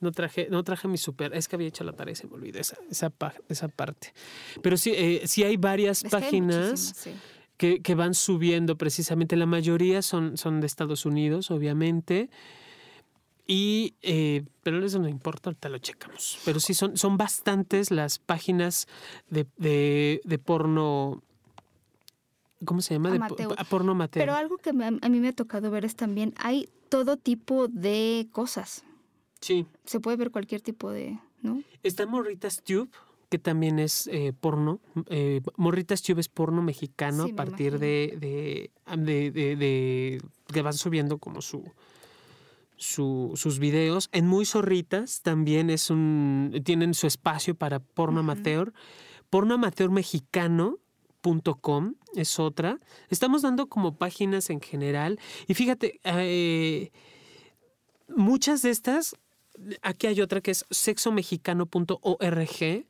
no traje, no traje mi super. Es que había hecho la tarea y se me olvidó esa, esa, esa parte. Pero sí, eh, sí hay varias Es que hay páginas. Que, que van subiendo precisamente. La mayoría son, son de Estados Unidos, obviamente. Y, eh, pero eso no importa, ahorita lo checamos. Pero sí, son, son bastantes las páginas de, de, de porno. ¿Cómo se llama? De po- Amateur. a porno amateur. Pero algo que a mí me ha tocado ver es también, hay todo tipo de cosas. sí. Se puede ver cualquier tipo de, ¿no? Está Morritas Tube, que también es eh, porno. Eh, Morritas Tube es porno mexicano Sí, a partir de, de, de, que van subiendo como su, su- sus videos. En Muy Zorritas también es un tienen su espacio para porno amateur. Porno amateur mexicano es otra. Estamos dando como páginas en general. Y fíjate, eh, muchas de estas, aquí hay otra que es sexomexicano.org.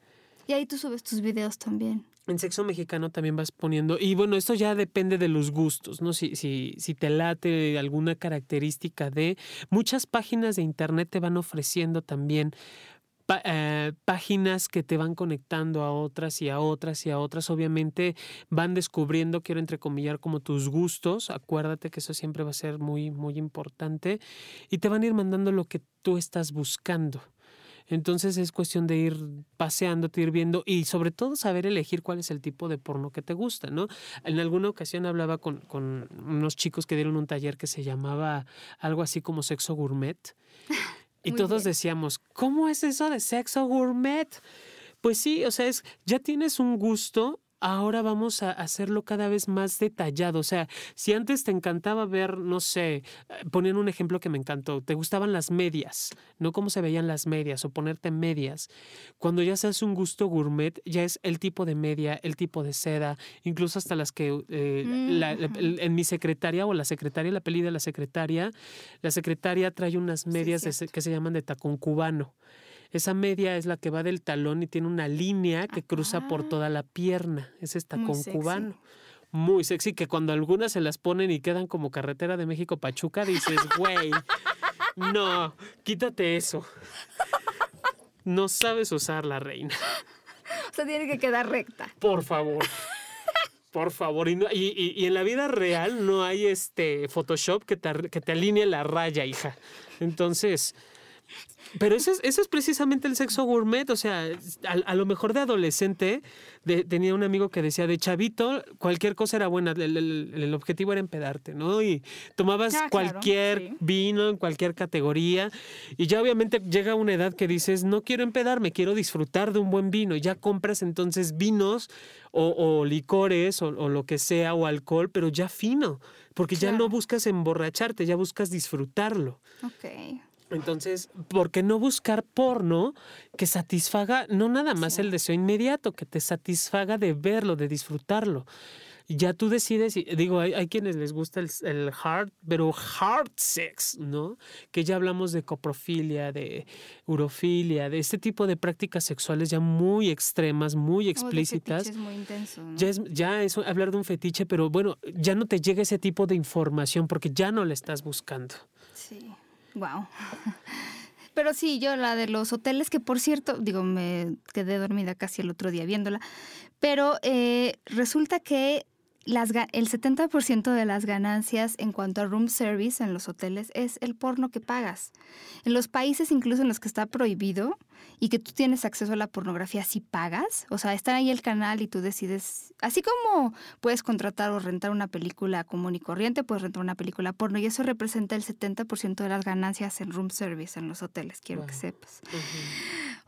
Y ahí tú subes tus videos también. En sexo mexicano también vas poniendo, y bueno, esto ya depende de los gustos, ¿no? Si, si, si te late alguna característica de... Muchas páginas de internet te van ofreciendo también eh, páginas que te van conectando a otras y a otras y a otras. Obviamente van descubriendo, quiero entrecomillar, como tus gustos. Acuérdate que eso siempre va a ser muy, muy importante. Y te van a ir mandando lo que tú estás buscando. Entonces es cuestión de ir paseándote, ir viendo y sobre todo saber elegir cuál es el tipo de porno que te gusta, ¿no? En alguna ocasión hablaba con, con unos chicos que dieron un taller que se llamaba algo así como sexo gourmet. Y Muy todos bien. decíamos, ¿cómo es eso de sexo gourmet? Pues sí, o sea, es, ya tienes un gusto, ahora vamos a hacerlo cada vez más detallado. O sea, si antes te encantaba ver, no sé, eh, poner un ejemplo que me encantó, te gustaban las medias, no cómo se veían las medias o ponerte medias. Cuando ya se hace un gusto gourmet, ya es el tipo de media, el tipo de seda, incluso hasta las que eh, la- la- Mm, en mi secretaria o la secretaria, la peli de la secretaria, la secretaria trae unas medias de que se llaman de tacón cubano. Esa media es la que va del talón y tiene una línea que cruza por toda la pierna. Es Muy tacón sexy. cubano. Muy sexy, que cuando algunas se las ponen y quedan como carretera de México Pachuca, dices, güey, no, quítate eso. No sabes usar la reina. O sea, tiene que quedar recta. Por favor. Por favor. Y, no- y- y- y en la vida real no hay este Photoshop que te, que te alinee la raya, hija. Entonces. Pero eso es, precisamente el sexo gourmet. O sea, a, a lo mejor de adolescente de- tenía un amigo que decía de chavito, cualquier cosa era buena. El, el- el objetivo era empedarte, ¿no? Y tomabas Ah, claro, cualquier sí. vino en cualquier categoría. Y ya obviamente llega una edad que dices, no quiero empedarme, quiero disfrutar de un buen vino. Y ya compras entonces vinos o, o licores o, o lo que sea, o alcohol, pero ya fino. Porque ya no buscas emborracharte, ya buscas disfrutarlo. Ok. Entonces, ¿por qué no buscar porno que satisfaga no nada más Sí. el deseo inmediato, que te satisfaga de verlo, de disfrutarlo? Ya tú decides, y digo, hay, hay quienes les gusta el, el hard, pero hard sex, ¿no? Que ya hablamos de coprofilia, de urofilia, de este tipo de prácticas sexuales ya muy extremas, muy O de explícitas. fetiches muy intenso, ¿no? Ya es, ya es hablar de un fetiche, pero bueno, ya no te llega ese tipo de información porque ya no la estás buscando. Wow. Pero sí, yo la de los hoteles, que por cierto, digo, me quedé dormida casi el otro día viéndola, pero eh, resulta que las, el 70% de las ganancias en cuanto a room service en los hoteles es el porno que pagas. En los países incluso en los que está prohibido y que tú tienes acceso a la pornografía si pagas, o sea, está ahí el canal y tú decides, así como puedes contratar o rentar una película común y corriente, puedes rentar una película porno y eso representa el 70% de las ganancias en room service en los hoteles, quiero que sepas.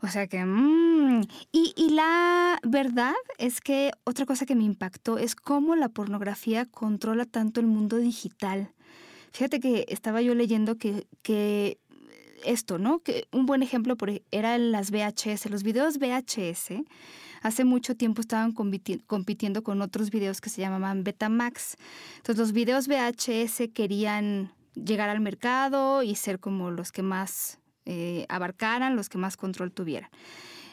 O sea que... mm, y, y la verdad es que otra cosa que me impactó es cómo la pornografía controla tanto el mundo digital. Fíjate que estaba yo leyendo que, esto, ¿no? Que un buen ejemplo por, e- era las VHS. Los videos VHS hace mucho tiempo estaban compiti- compitiendo con otros videos que se llamaban Betamax. Entonces los videos VHS querían llegar al mercado y ser como los que más eh, abarcaran, los que más control tuvieran.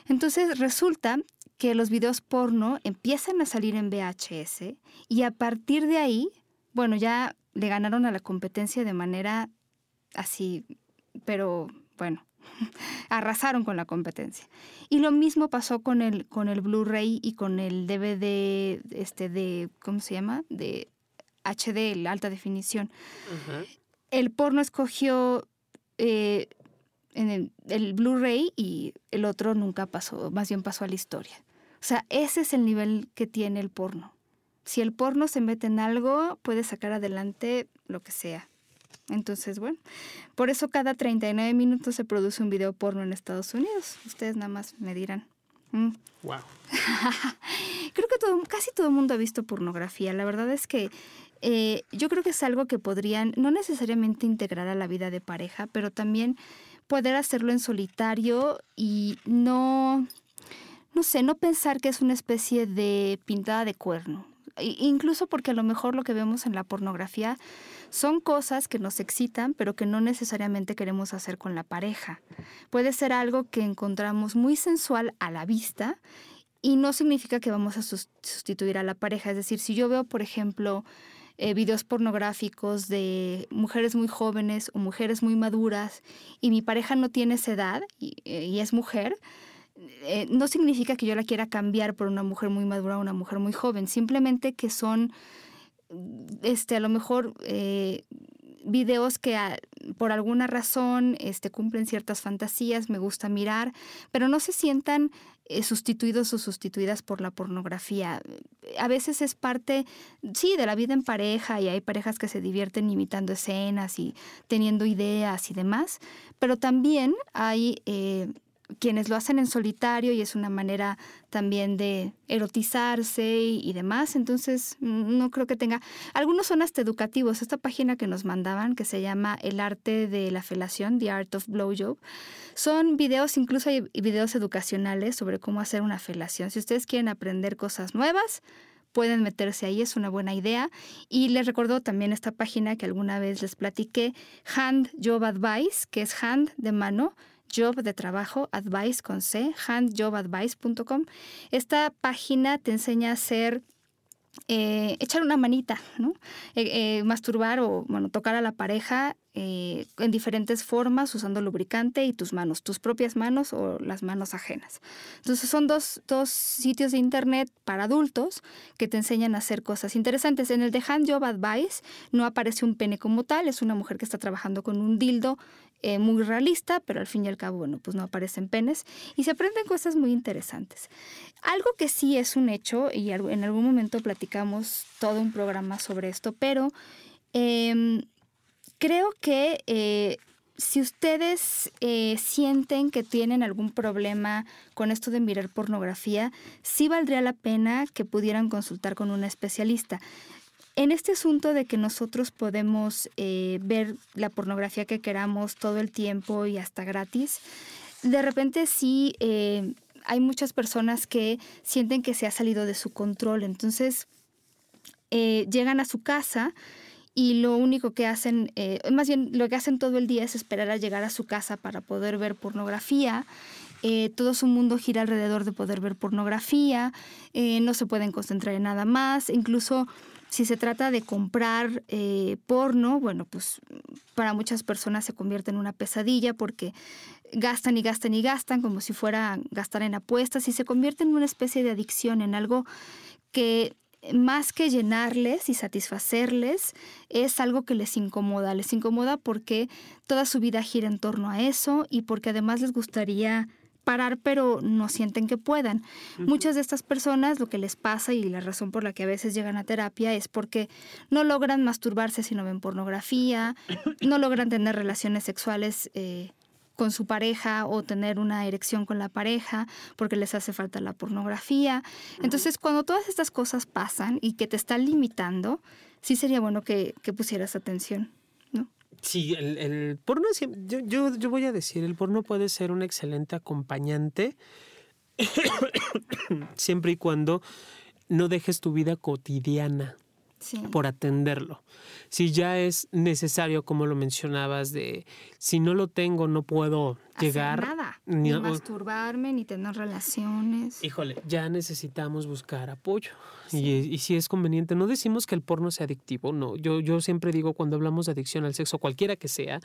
Entonces resulta que los videos porno empiezan a salir en VHS y a partir de ahí, bueno, ya le ganaron a la competencia de manera así, pero bueno, arrasaron con la competencia. Y lo mismo pasó con el, con el Blu-ray y con el DVD este de, ¿cómo se llama? De HD, la alta definición. El porno escogió eh, en el, el Blu-ray y el otro nunca pasó, más bien pasó a la historia. O sea, ese es el nivel que tiene el porno. Si el porno se mete en algo, puede sacar adelante lo que sea. Entonces, bueno, por eso cada 39 minutos se produce un video porno en Estados Unidos. Ustedes nada más me dirán. Wow. Mm. creo que todo, casi todo el mundo ha visto pornografía. La verdad es que eh, yo creo que es algo que podrían no necesariamente integrar a la vida de pareja, pero también poder hacerlo en solitario y no, no sé, no pensar que es una especie de pintada de cuerno. Incluso porque a lo mejor lo que vemos en la pornografía son cosas que nos excitan, pero que no necesariamente queremos hacer con la pareja. Puede ser algo que encontramos muy sensual a la vista y no significa que vamos a sustituir a la pareja. Es decir, si yo veo, por ejemplo, eh, videos pornográficos de mujeres muy jóvenes o mujeres muy maduras y mi pareja no tiene esa edad y, eh, es mujer, eh, no significa que yo la quiera cambiar por una mujer muy madura o una mujer muy joven, simplemente que son este, a lo mejor eh, videos que por alguna razón este, cumplen ciertas fantasías, me gusta mirar, pero no se sientan eh, sustituidos o sustituidas por la pornografía. A veces es parte, sí, de la vida en pareja y hay parejas que se divierten imitando escenas y teniendo ideas y demás, pero también hay... quienes lo hacen en solitario y es una manera también de erotizarse y, demás. Entonces, no creo que tenga. Algunos son hasta educativos. Esta página que nos mandaban, que se llama El arte de la felación, The Art of Blowjob, son videos, incluso hay videos educacionales sobre cómo hacer una felación. Si ustedes quieren aprender cosas nuevas, pueden meterse ahí, es una buena idea. Y les recuerdo también esta página que alguna vez les platiqué, Hand Job Advice, que es hand de mano, job de trabajo, advice con C, handjobadvice.com. Esta página te enseña a hacer eh, echar una manita, ¿no? Eh, eh, masturbar o bueno, tocar a la pareja en diferentes formas usando lubricante y tus manos, tus propias manos o las manos ajenas. Entonces son dos, dos, sitios de internet para adultos que te enseñan a hacer cosas interesantes. En el de Hand Job Advice no aparece un pene como tal, es una mujer que está trabajando con un dildo eh, muy realista, pero al fin y al cabo, bueno, pues no aparecen penes y se aprenden cosas muy interesantes. Algo que sí es un hecho, y en algún momento platicamos todo un programa sobre esto, pero em, creo que eh, si ustedes eh, sienten que tienen algún problema con esto de mirar pornografía, sí valdría la pena que pudieran consultar con un especialista. En este asunto de que nosotros podemos eh, ver la pornografía que queramos todo el tiempo y hasta gratis, de repente sí eh, hay muchas personas que sienten que se ha salido de su control. Entonces eh, llegan a su casa y lo único que hacen, más bien lo que hacen todo el día es esperar a llegar a su casa para poder ver pornografía. Todo su mundo gira alrededor de poder ver pornografía, no se pueden concentrar en nada más, incluso si se trata de comprar eh, porno, bueno, pues para muchas personas se convierte en una pesadilla porque gastan y gastan y gastan como si fuera gastar en apuestas y se convierte en una especie de adicción, en algo que más que llenarles y satisfacerles, es algo que les incomoda. Les incomoda porque toda su vida gira en torno a eso y porque además les gustaría parar, pero no sienten que puedan. Muchas de estas personas lo que les pasa y la razón por la que a veces llegan a terapia es porque no logran masturbarse si no ven pornografía, no logran tener relaciones sexuales. Eh, con su pareja o tener una erección con la pareja porque les hace falta la pornografía. Entonces, cuando todas estas cosas pasan y que te están limitando, sí sería bueno que, que pusieras atención. Sí, el, porno, yo, yo, yo, voy a decir, el porno puede ser un excelente acompañante siempre y cuando no dejes tu vida cotidiana por atenderlo. Si ya es necesario, como lo mencionabas, de si no lo tengo, no puedo llegar. Nada. Ni, masturbarme, ni tener relaciones. Híjole, ya necesitamos buscar apoyo. Y, si es conveniente, no decimos que el porno sea adictivo, no. Yo, yo siempre digo cuando hablamos de adicción al sexo, cualquiera que sea,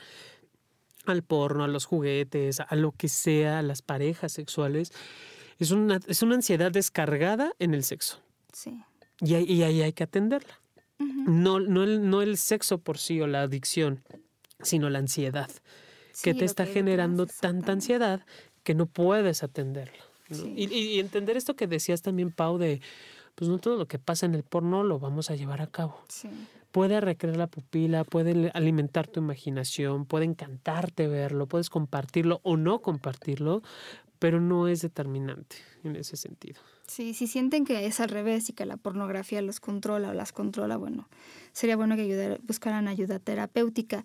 al porno, a los juguetes, a lo que sea, a las parejas sexuales, es una, es una ansiedad descargada en el sexo. Sí. Y ahí, hay que atenderla. No, no, el, no el sexo por sí o la adicción, sino la ansiedad, que te está generando tanta ansiedad que no puedes atenderla. Y, y, entender esto que decías también, Pau, de, pues no todo lo que pasa en el porno lo vamos a llevar a cabo. Puede recrear la pupila, puede alimentar tu imaginación, puede encantarte verlo, puedes compartirlo o no compartirlo, pero no es determinante en ese sentido. Sí, si sienten que es al revés y que la pornografía los controla o las controla, bueno, sería bueno que buscaran ayuda terapéutica.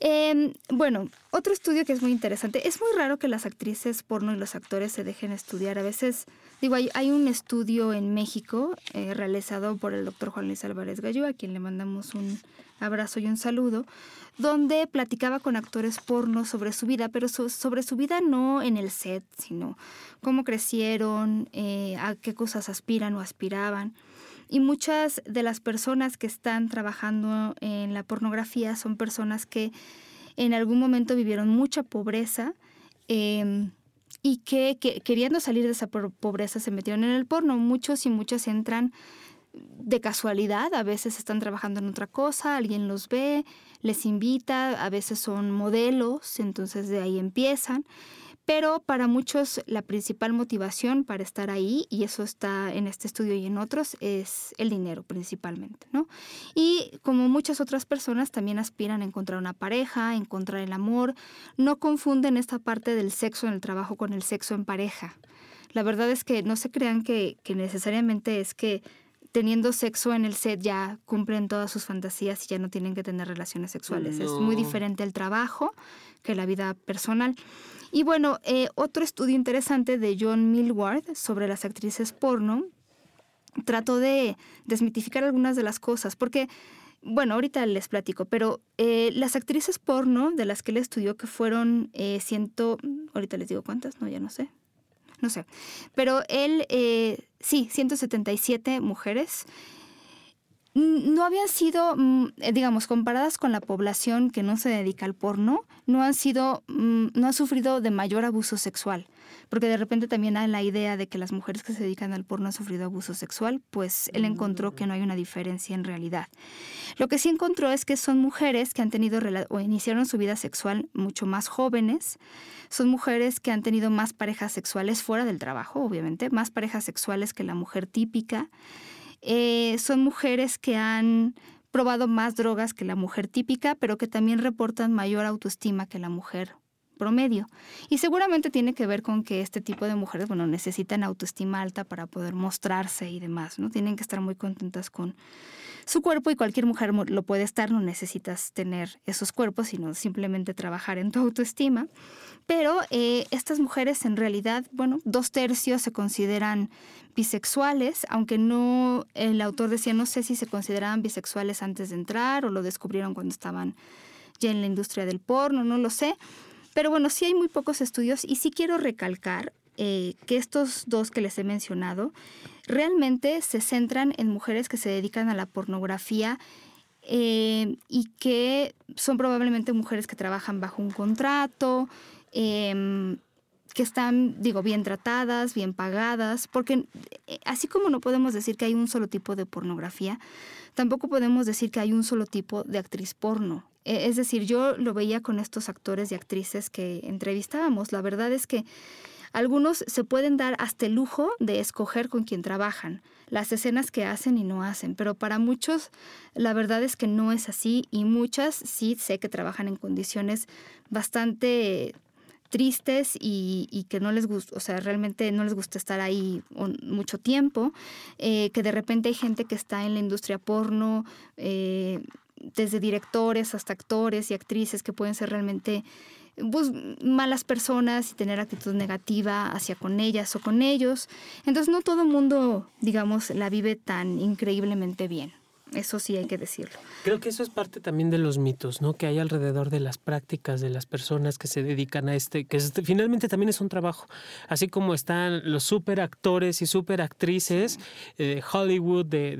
Em, bueno, otro estudio que es muy interesante. Es muy raro que las actrices porno y los actores se dejen estudiar. A veces, digo, hay, un estudio en México eh, realizado por el doctor Juan Luis Álvarez Gallo, a quien le mandamos un abrazo y un saludo, donde platicaba con actores porno sobre su vida, pero sobre su vida no en el set, sino cómo crecieron, eh, a qué cosas aspiran o aspiraban. Y muchas de las personas que están trabajando en la pornografía son personas que en algún momento vivieron mucha pobreza em, y que, queriendo salir de esa pobreza se metieron en el porno. Muchos y muchas entran de casualidad, a veces están trabajando en otra cosa, alguien los ve, les invita, a veces son modelos, entonces de ahí empiezan. Pero para muchos la principal motivación para estar ahí, y eso está en este estudio y en otros, es el dinero principalmente, ¿no? Y como muchas otras personas también aspiran a encontrar una pareja, a encontrar el amor, no confunden esta parte del sexo en el trabajo con el sexo en pareja. La verdad es que no se crean que, que necesariamente es que teniendo sexo en el set ya cumplen todas sus fantasías y ya no tienen que tener relaciones sexuales. Es muy diferente el trabajo que la vida personal. Y bueno, eh, otro estudio interesante de John Millward sobre las actrices porno trató de desmitificar algunas de las cosas, porque, bueno, ahorita les platico, pero eh, las actrices porno de las que él estudió, que fueron eh, ciento, ahorita les digo cuántas, no, ya no sé, no sé, pero él, sí, 177 mujeres, no habían sido, mm, eh, digamos, comparadas con la población que no se dedica al porno, no han sido, mm, no han sufrido de mayor abuso sexual. Porque de repente también hay la idea de que las mujeres que se dedican al porno han sufrido abuso sexual, pues él encontró que no hay una diferencia en realidad. Lo que sí encontró es que son mujeres que han tenido o iniciaron su vida sexual mucho más jóvenes, son mujeres que han tenido más parejas sexuales fuera del trabajo, obviamente, más parejas sexuales que la mujer típica eh, son mujeres que han probado más drogas que la mujer típica, pero que también reportan mayor autoestima que la mujer promedio. Y seguramente tiene que ver con que este tipo de mujeres, bueno, necesitan autoestima alta para poder mostrarse y demás, ¿no? Tienen que estar muy contentas con su cuerpo y cualquier mujer lo puede estar, no necesitas tener esos cuerpos, sino simplemente trabajar en tu autoestima. Pero eh, estas mujeres en realidad, bueno, dos tercios se consideran bisexuales, aunque no, el autor decía, no sé si se consideraban bisexuales antes de entrar o lo descubrieron cuando estaban ya en la industria del porno, no lo sé. Pero bueno, sí hay muy pocos estudios y sí quiero recalcar eh, que estos dos que les he mencionado realmente se centran en mujeres que se dedican a la pornografía eh, y que son probablemente mujeres que trabajan bajo un contrato, em, que están, digo, bien tratadas, bien pagadas, porque eh, así como no podemos decir que hay un solo tipo de pornografía, tampoco podemos decir que hay un solo tipo de actriz porno. E, es decir, yo lo veía con estos actores y actrices que entrevistábamos. La verdad es que algunos se pueden dar hasta el lujo de escoger con quién trabajan, las escenas que hacen y no hacen, pero para muchos la verdad es que no es así y muchas sí sé que trabajan en condiciones bastante tristes y, que no les gusta, o sea, realmente no les gusta estar ahí mucho tiempo, eh, que de repente hay gente que está en la industria porno, eh, desde directores hasta actores y actrices que pueden ser realmente pues, malas personas y tener actitud negativa hacia con ellas o con ellos. Entonces no todo el mundo, digamos, la vive tan increíblemente bien. Eso sí hay que decirlo. Creo que eso es parte también de los mitos, ¿no? Que hay alrededor de las prácticas de las personas que se dedican a este, que finalmente también es un trabajo. Así como están los super actores y super actrices de Hollywood, de,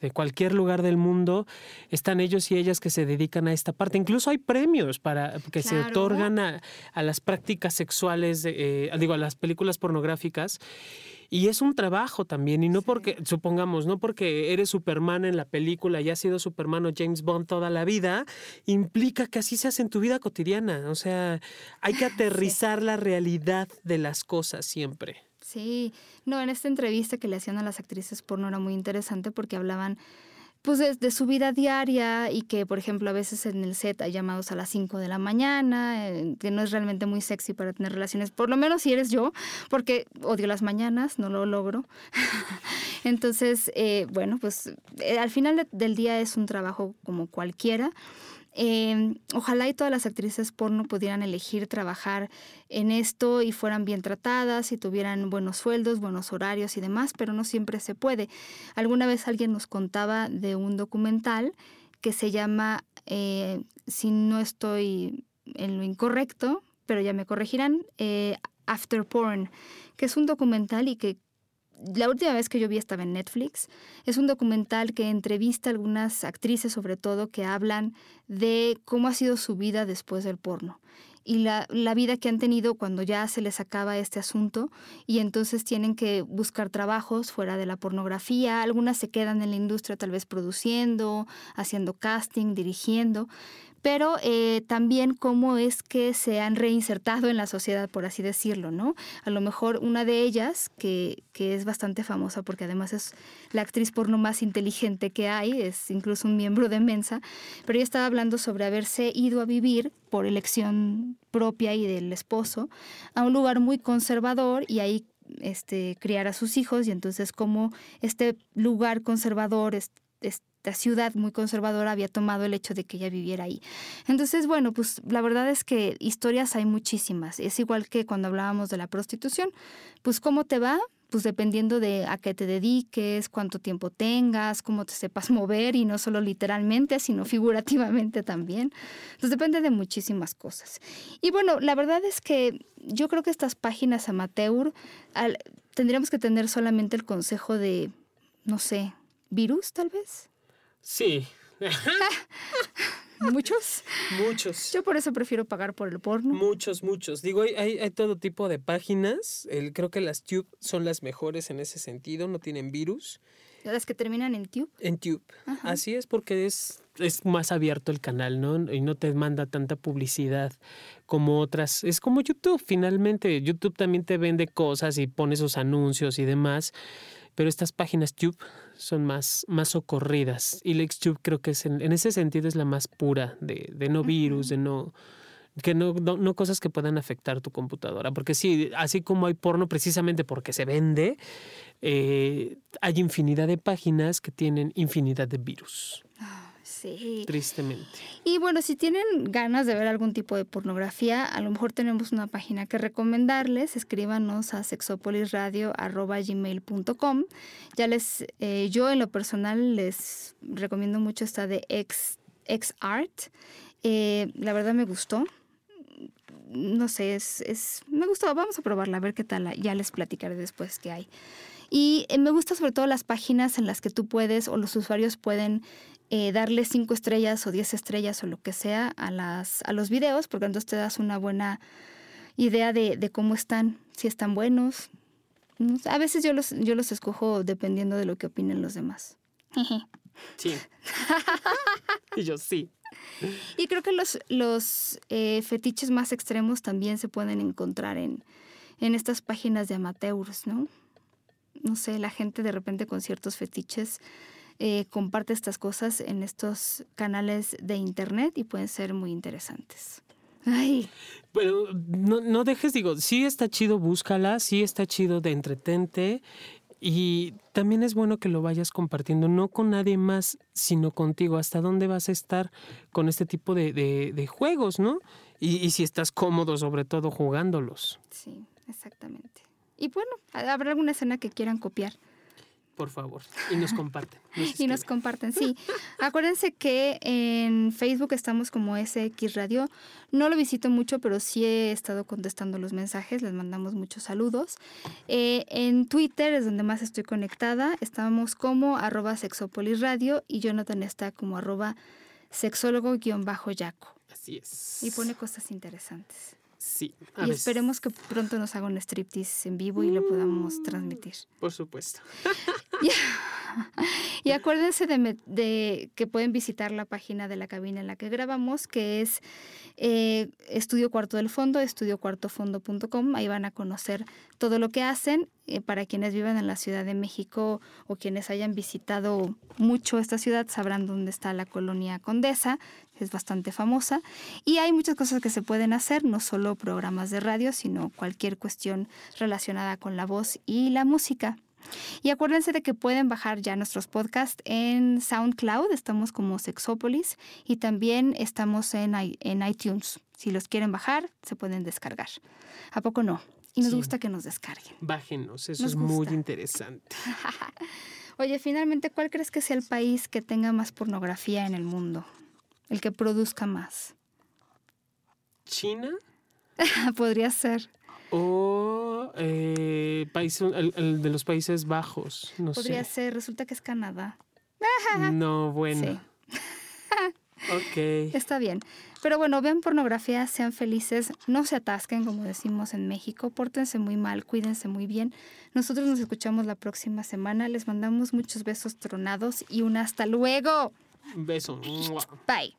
de, cualquier lugar del mundo, están ellos y ellas que se dedican a esta parte. Incluso hay premios para que se otorgan a, a, las prácticas sexuales, eh, digo, a las películas pornográficas. Y es un trabajo también, y no porque, supongamos, no porque eres Superman en la película y has sido Superman o James Bond toda la vida, implica que así se hace en tu vida cotidiana. O sea, hay que aterrizar la realidad de las cosas siempre. Sí, no, en esta entrevista que le hacían a las actrices porno era muy interesante porque hablaban pues de, su vida diaria y que, por ejemplo, a veces en el set hay llamados a las 5 de la mañana, eh, que no es realmente muy sexy para tener relaciones, por lo menos si eres yo, porque odio las mañanas, no lo logro. Entonces, eh, bueno, pues eh, al final del día es un trabajo como cualquiera. Em, ojalá y todas las actrices porno pudieran elegir trabajar en esto y fueran bien tratadas y tuvieran buenos sueldos, buenos horarios y demás, pero no siempre se puede. Alguna vez alguien nos contaba de un documental que se llama, eh, si no estoy en lo incorrecto, pero ya me corregirán, eh, After Porn, que es un documental y que la última vez que yo vi estaba en Netflix. Es un documental que entrevista a algunas actrices, sobre todo, que hablan de cómo ha sido su vida después del porno y la, la, vida que han tenido cuando ya se les acaba este asunto y entonces tienen que buscar trabajos fuera de la pornografía. Algunas se quedan en la industria tal vez produciendo, haciendo casting, dirigiendo pero eh, también cómo es que se han reinsertado en la sociedad, por así decirlo, ¿no? A lo mejor una de ellas, que, que es bastante famosa porque además es la actriz porno más inteligente que hay, es incluso un miembro de Mensa, pero ella estaba hablando sobre haberse ido a vivir por elección propia y del esposo a un lugar muy conservador y ahí este, criar a sus hijos y entonces como este lugar conservador, esta ciudad muy conservadora había tomado el hecho de que ella viviera ahí. Entonces, bueno, pues la verdad es que historias hay muchísimas. Es igual que cuando hablábamos de la prostitución. Pues cómo te va, pues dependiendo de a qué te dediques, cuánto tiempo tengas, cómo te sepas mover y no solo literalmente, sino figurativamente también. Entonces depende de muchísimas cosas. Y bueno, la verdad es que yo creo que estas páginas amateur tendríamos que tener solamente el consejo de, no sé, virus tal vez. Sí. ¿Muchos? Muchos. Yo por eso prefiero pagar por el porno. Muchos, muchos. Digo, hay, hay, todo tipo de páginas. El, creo que las Tube son las mejores en ese sentido, no tienen virus. ¿Las que terminan en Tube? En Tube. Así es, porque es, es más abierto el canal, ¿no? Y no te manda tanta publicidad como otras. Es como YouTube, finalmente. YouTube también te vende cosas y pone sus anuncios y demás pero estas páginas Tube son más, más socorridas. Y LexTube creo que es en, ese sentido es la más pura de, de no virus, de no que no, no, cosas que puedan afectar tu computadora. Porque sí, así como hay porno precisamente porque se vende, eh, hay infinidad de páginas que tienen infinidad de virus. Sí. Tristemente. Y bueno, si tienen ganas de ver algún tipo de pornografía, a lo mejor tenemos una página que recomendarles. Escríbanos a sexopolisradio.gmail.com. Ya les, eh, yo en lo personal les recomiendo mucho esta de X, Art. Eh, la verdad me gustó. No sé, es, es, me gustó. Vamos a probarla, a ver qué tal. Ya les platicaré después qué hay. Y eh, me gusta sobre todo las páginas en las que tú puedes o los usuarios pueden eh, darle cinco estrellas o diez estrellas o lo que sea a, las, a los videos, porque entonces te das una buena idea de, cómo están, si están buenos. A veces yo los, yo los escojo dependiendo de lo que opinen los demás. Sí. y yo sí. Y creo que los, los eh, fetiches más extremos también se pueden encontrar en, en estas páginas de amateurs, ¿no? No sé, la gente de repente con ciertos fetiches eh, comparte estas cosas en estos canales de internet y pueden ser muy interesantes. Ay. Pero no, no dejes, digo, sí está chido, búscala, sí está chido de entretente y también es bueno que lo vayas compartiendo, no con nadie más, sino contigo. ¿Hasta dónde vas a estar con este tipo de, de, juegos, no? Y, y, si estás cómodo, sobre todo, jugándolos. Sí, exactamente. Y bueno, habrá alguna escena que quieran copiar. por favor. Y nos comparten. y nos comparten, sí. Acuérdense que en Facebook estamos como SX Radio. No lo visito mucho, pero sí he estado contestando los mensajes. Les mandamos muchos saludos. Eh, en Twitter es donde más estoy conectada. Estamos como arroba sexopolis radio y Jonathan está como arroba sexólogo-yaco. Así es. Y pone cosas interesantes. Sí. y esperemos que pronto nos haga un striptease en vivo y lo podamos transmitir. Por supuesto. y acuérdense de, que pueden visitar la página de la cabina en la que grabamos, que es eh, Estudio Cuarto del Fondo, estudiocuartofondo.com. Ahí van a conocer todo lo que hacen. Eh, para quienes vivan en la Ciudad de México o quienes hayan visitado mucho esta ciudad, sabrán dónde está la colonia Condesa, es bastante famosa. Y hay muchas cosas que se pueden hacer, no solo programas de radio, sino cualquier cuestión relacionada con la voz y la música. Y acuérdense de que pueden bajar ya nuestros podcasts en SoundCloud, estamos como Sexópolis, y también estamos en, en iTunes. Si los quieren bajar, se pueden descargar. ¿A poco no? Y nos gusta que nos descarguen. Bájenos, eso es muy interesante. Oye, finalmente, ¿cuál crees que sea el país que tenga más pornografía en el mundo? El que produzca más. ¿China? Podría ser. O eh, país, el, de los Países Bajos. No Podría ser, resulta que es Canadá. No, bueno. Sí. ok. Está bien. Pero bueno, vean pornografía, sean felices, no se atasquen, como decimos en México, pórtense muy mal, cuídense muy bien. Nosotros nos escuchamos la próxima semana. Les mandamos muchos besos tronados y un hasta luego. Beso. Bye.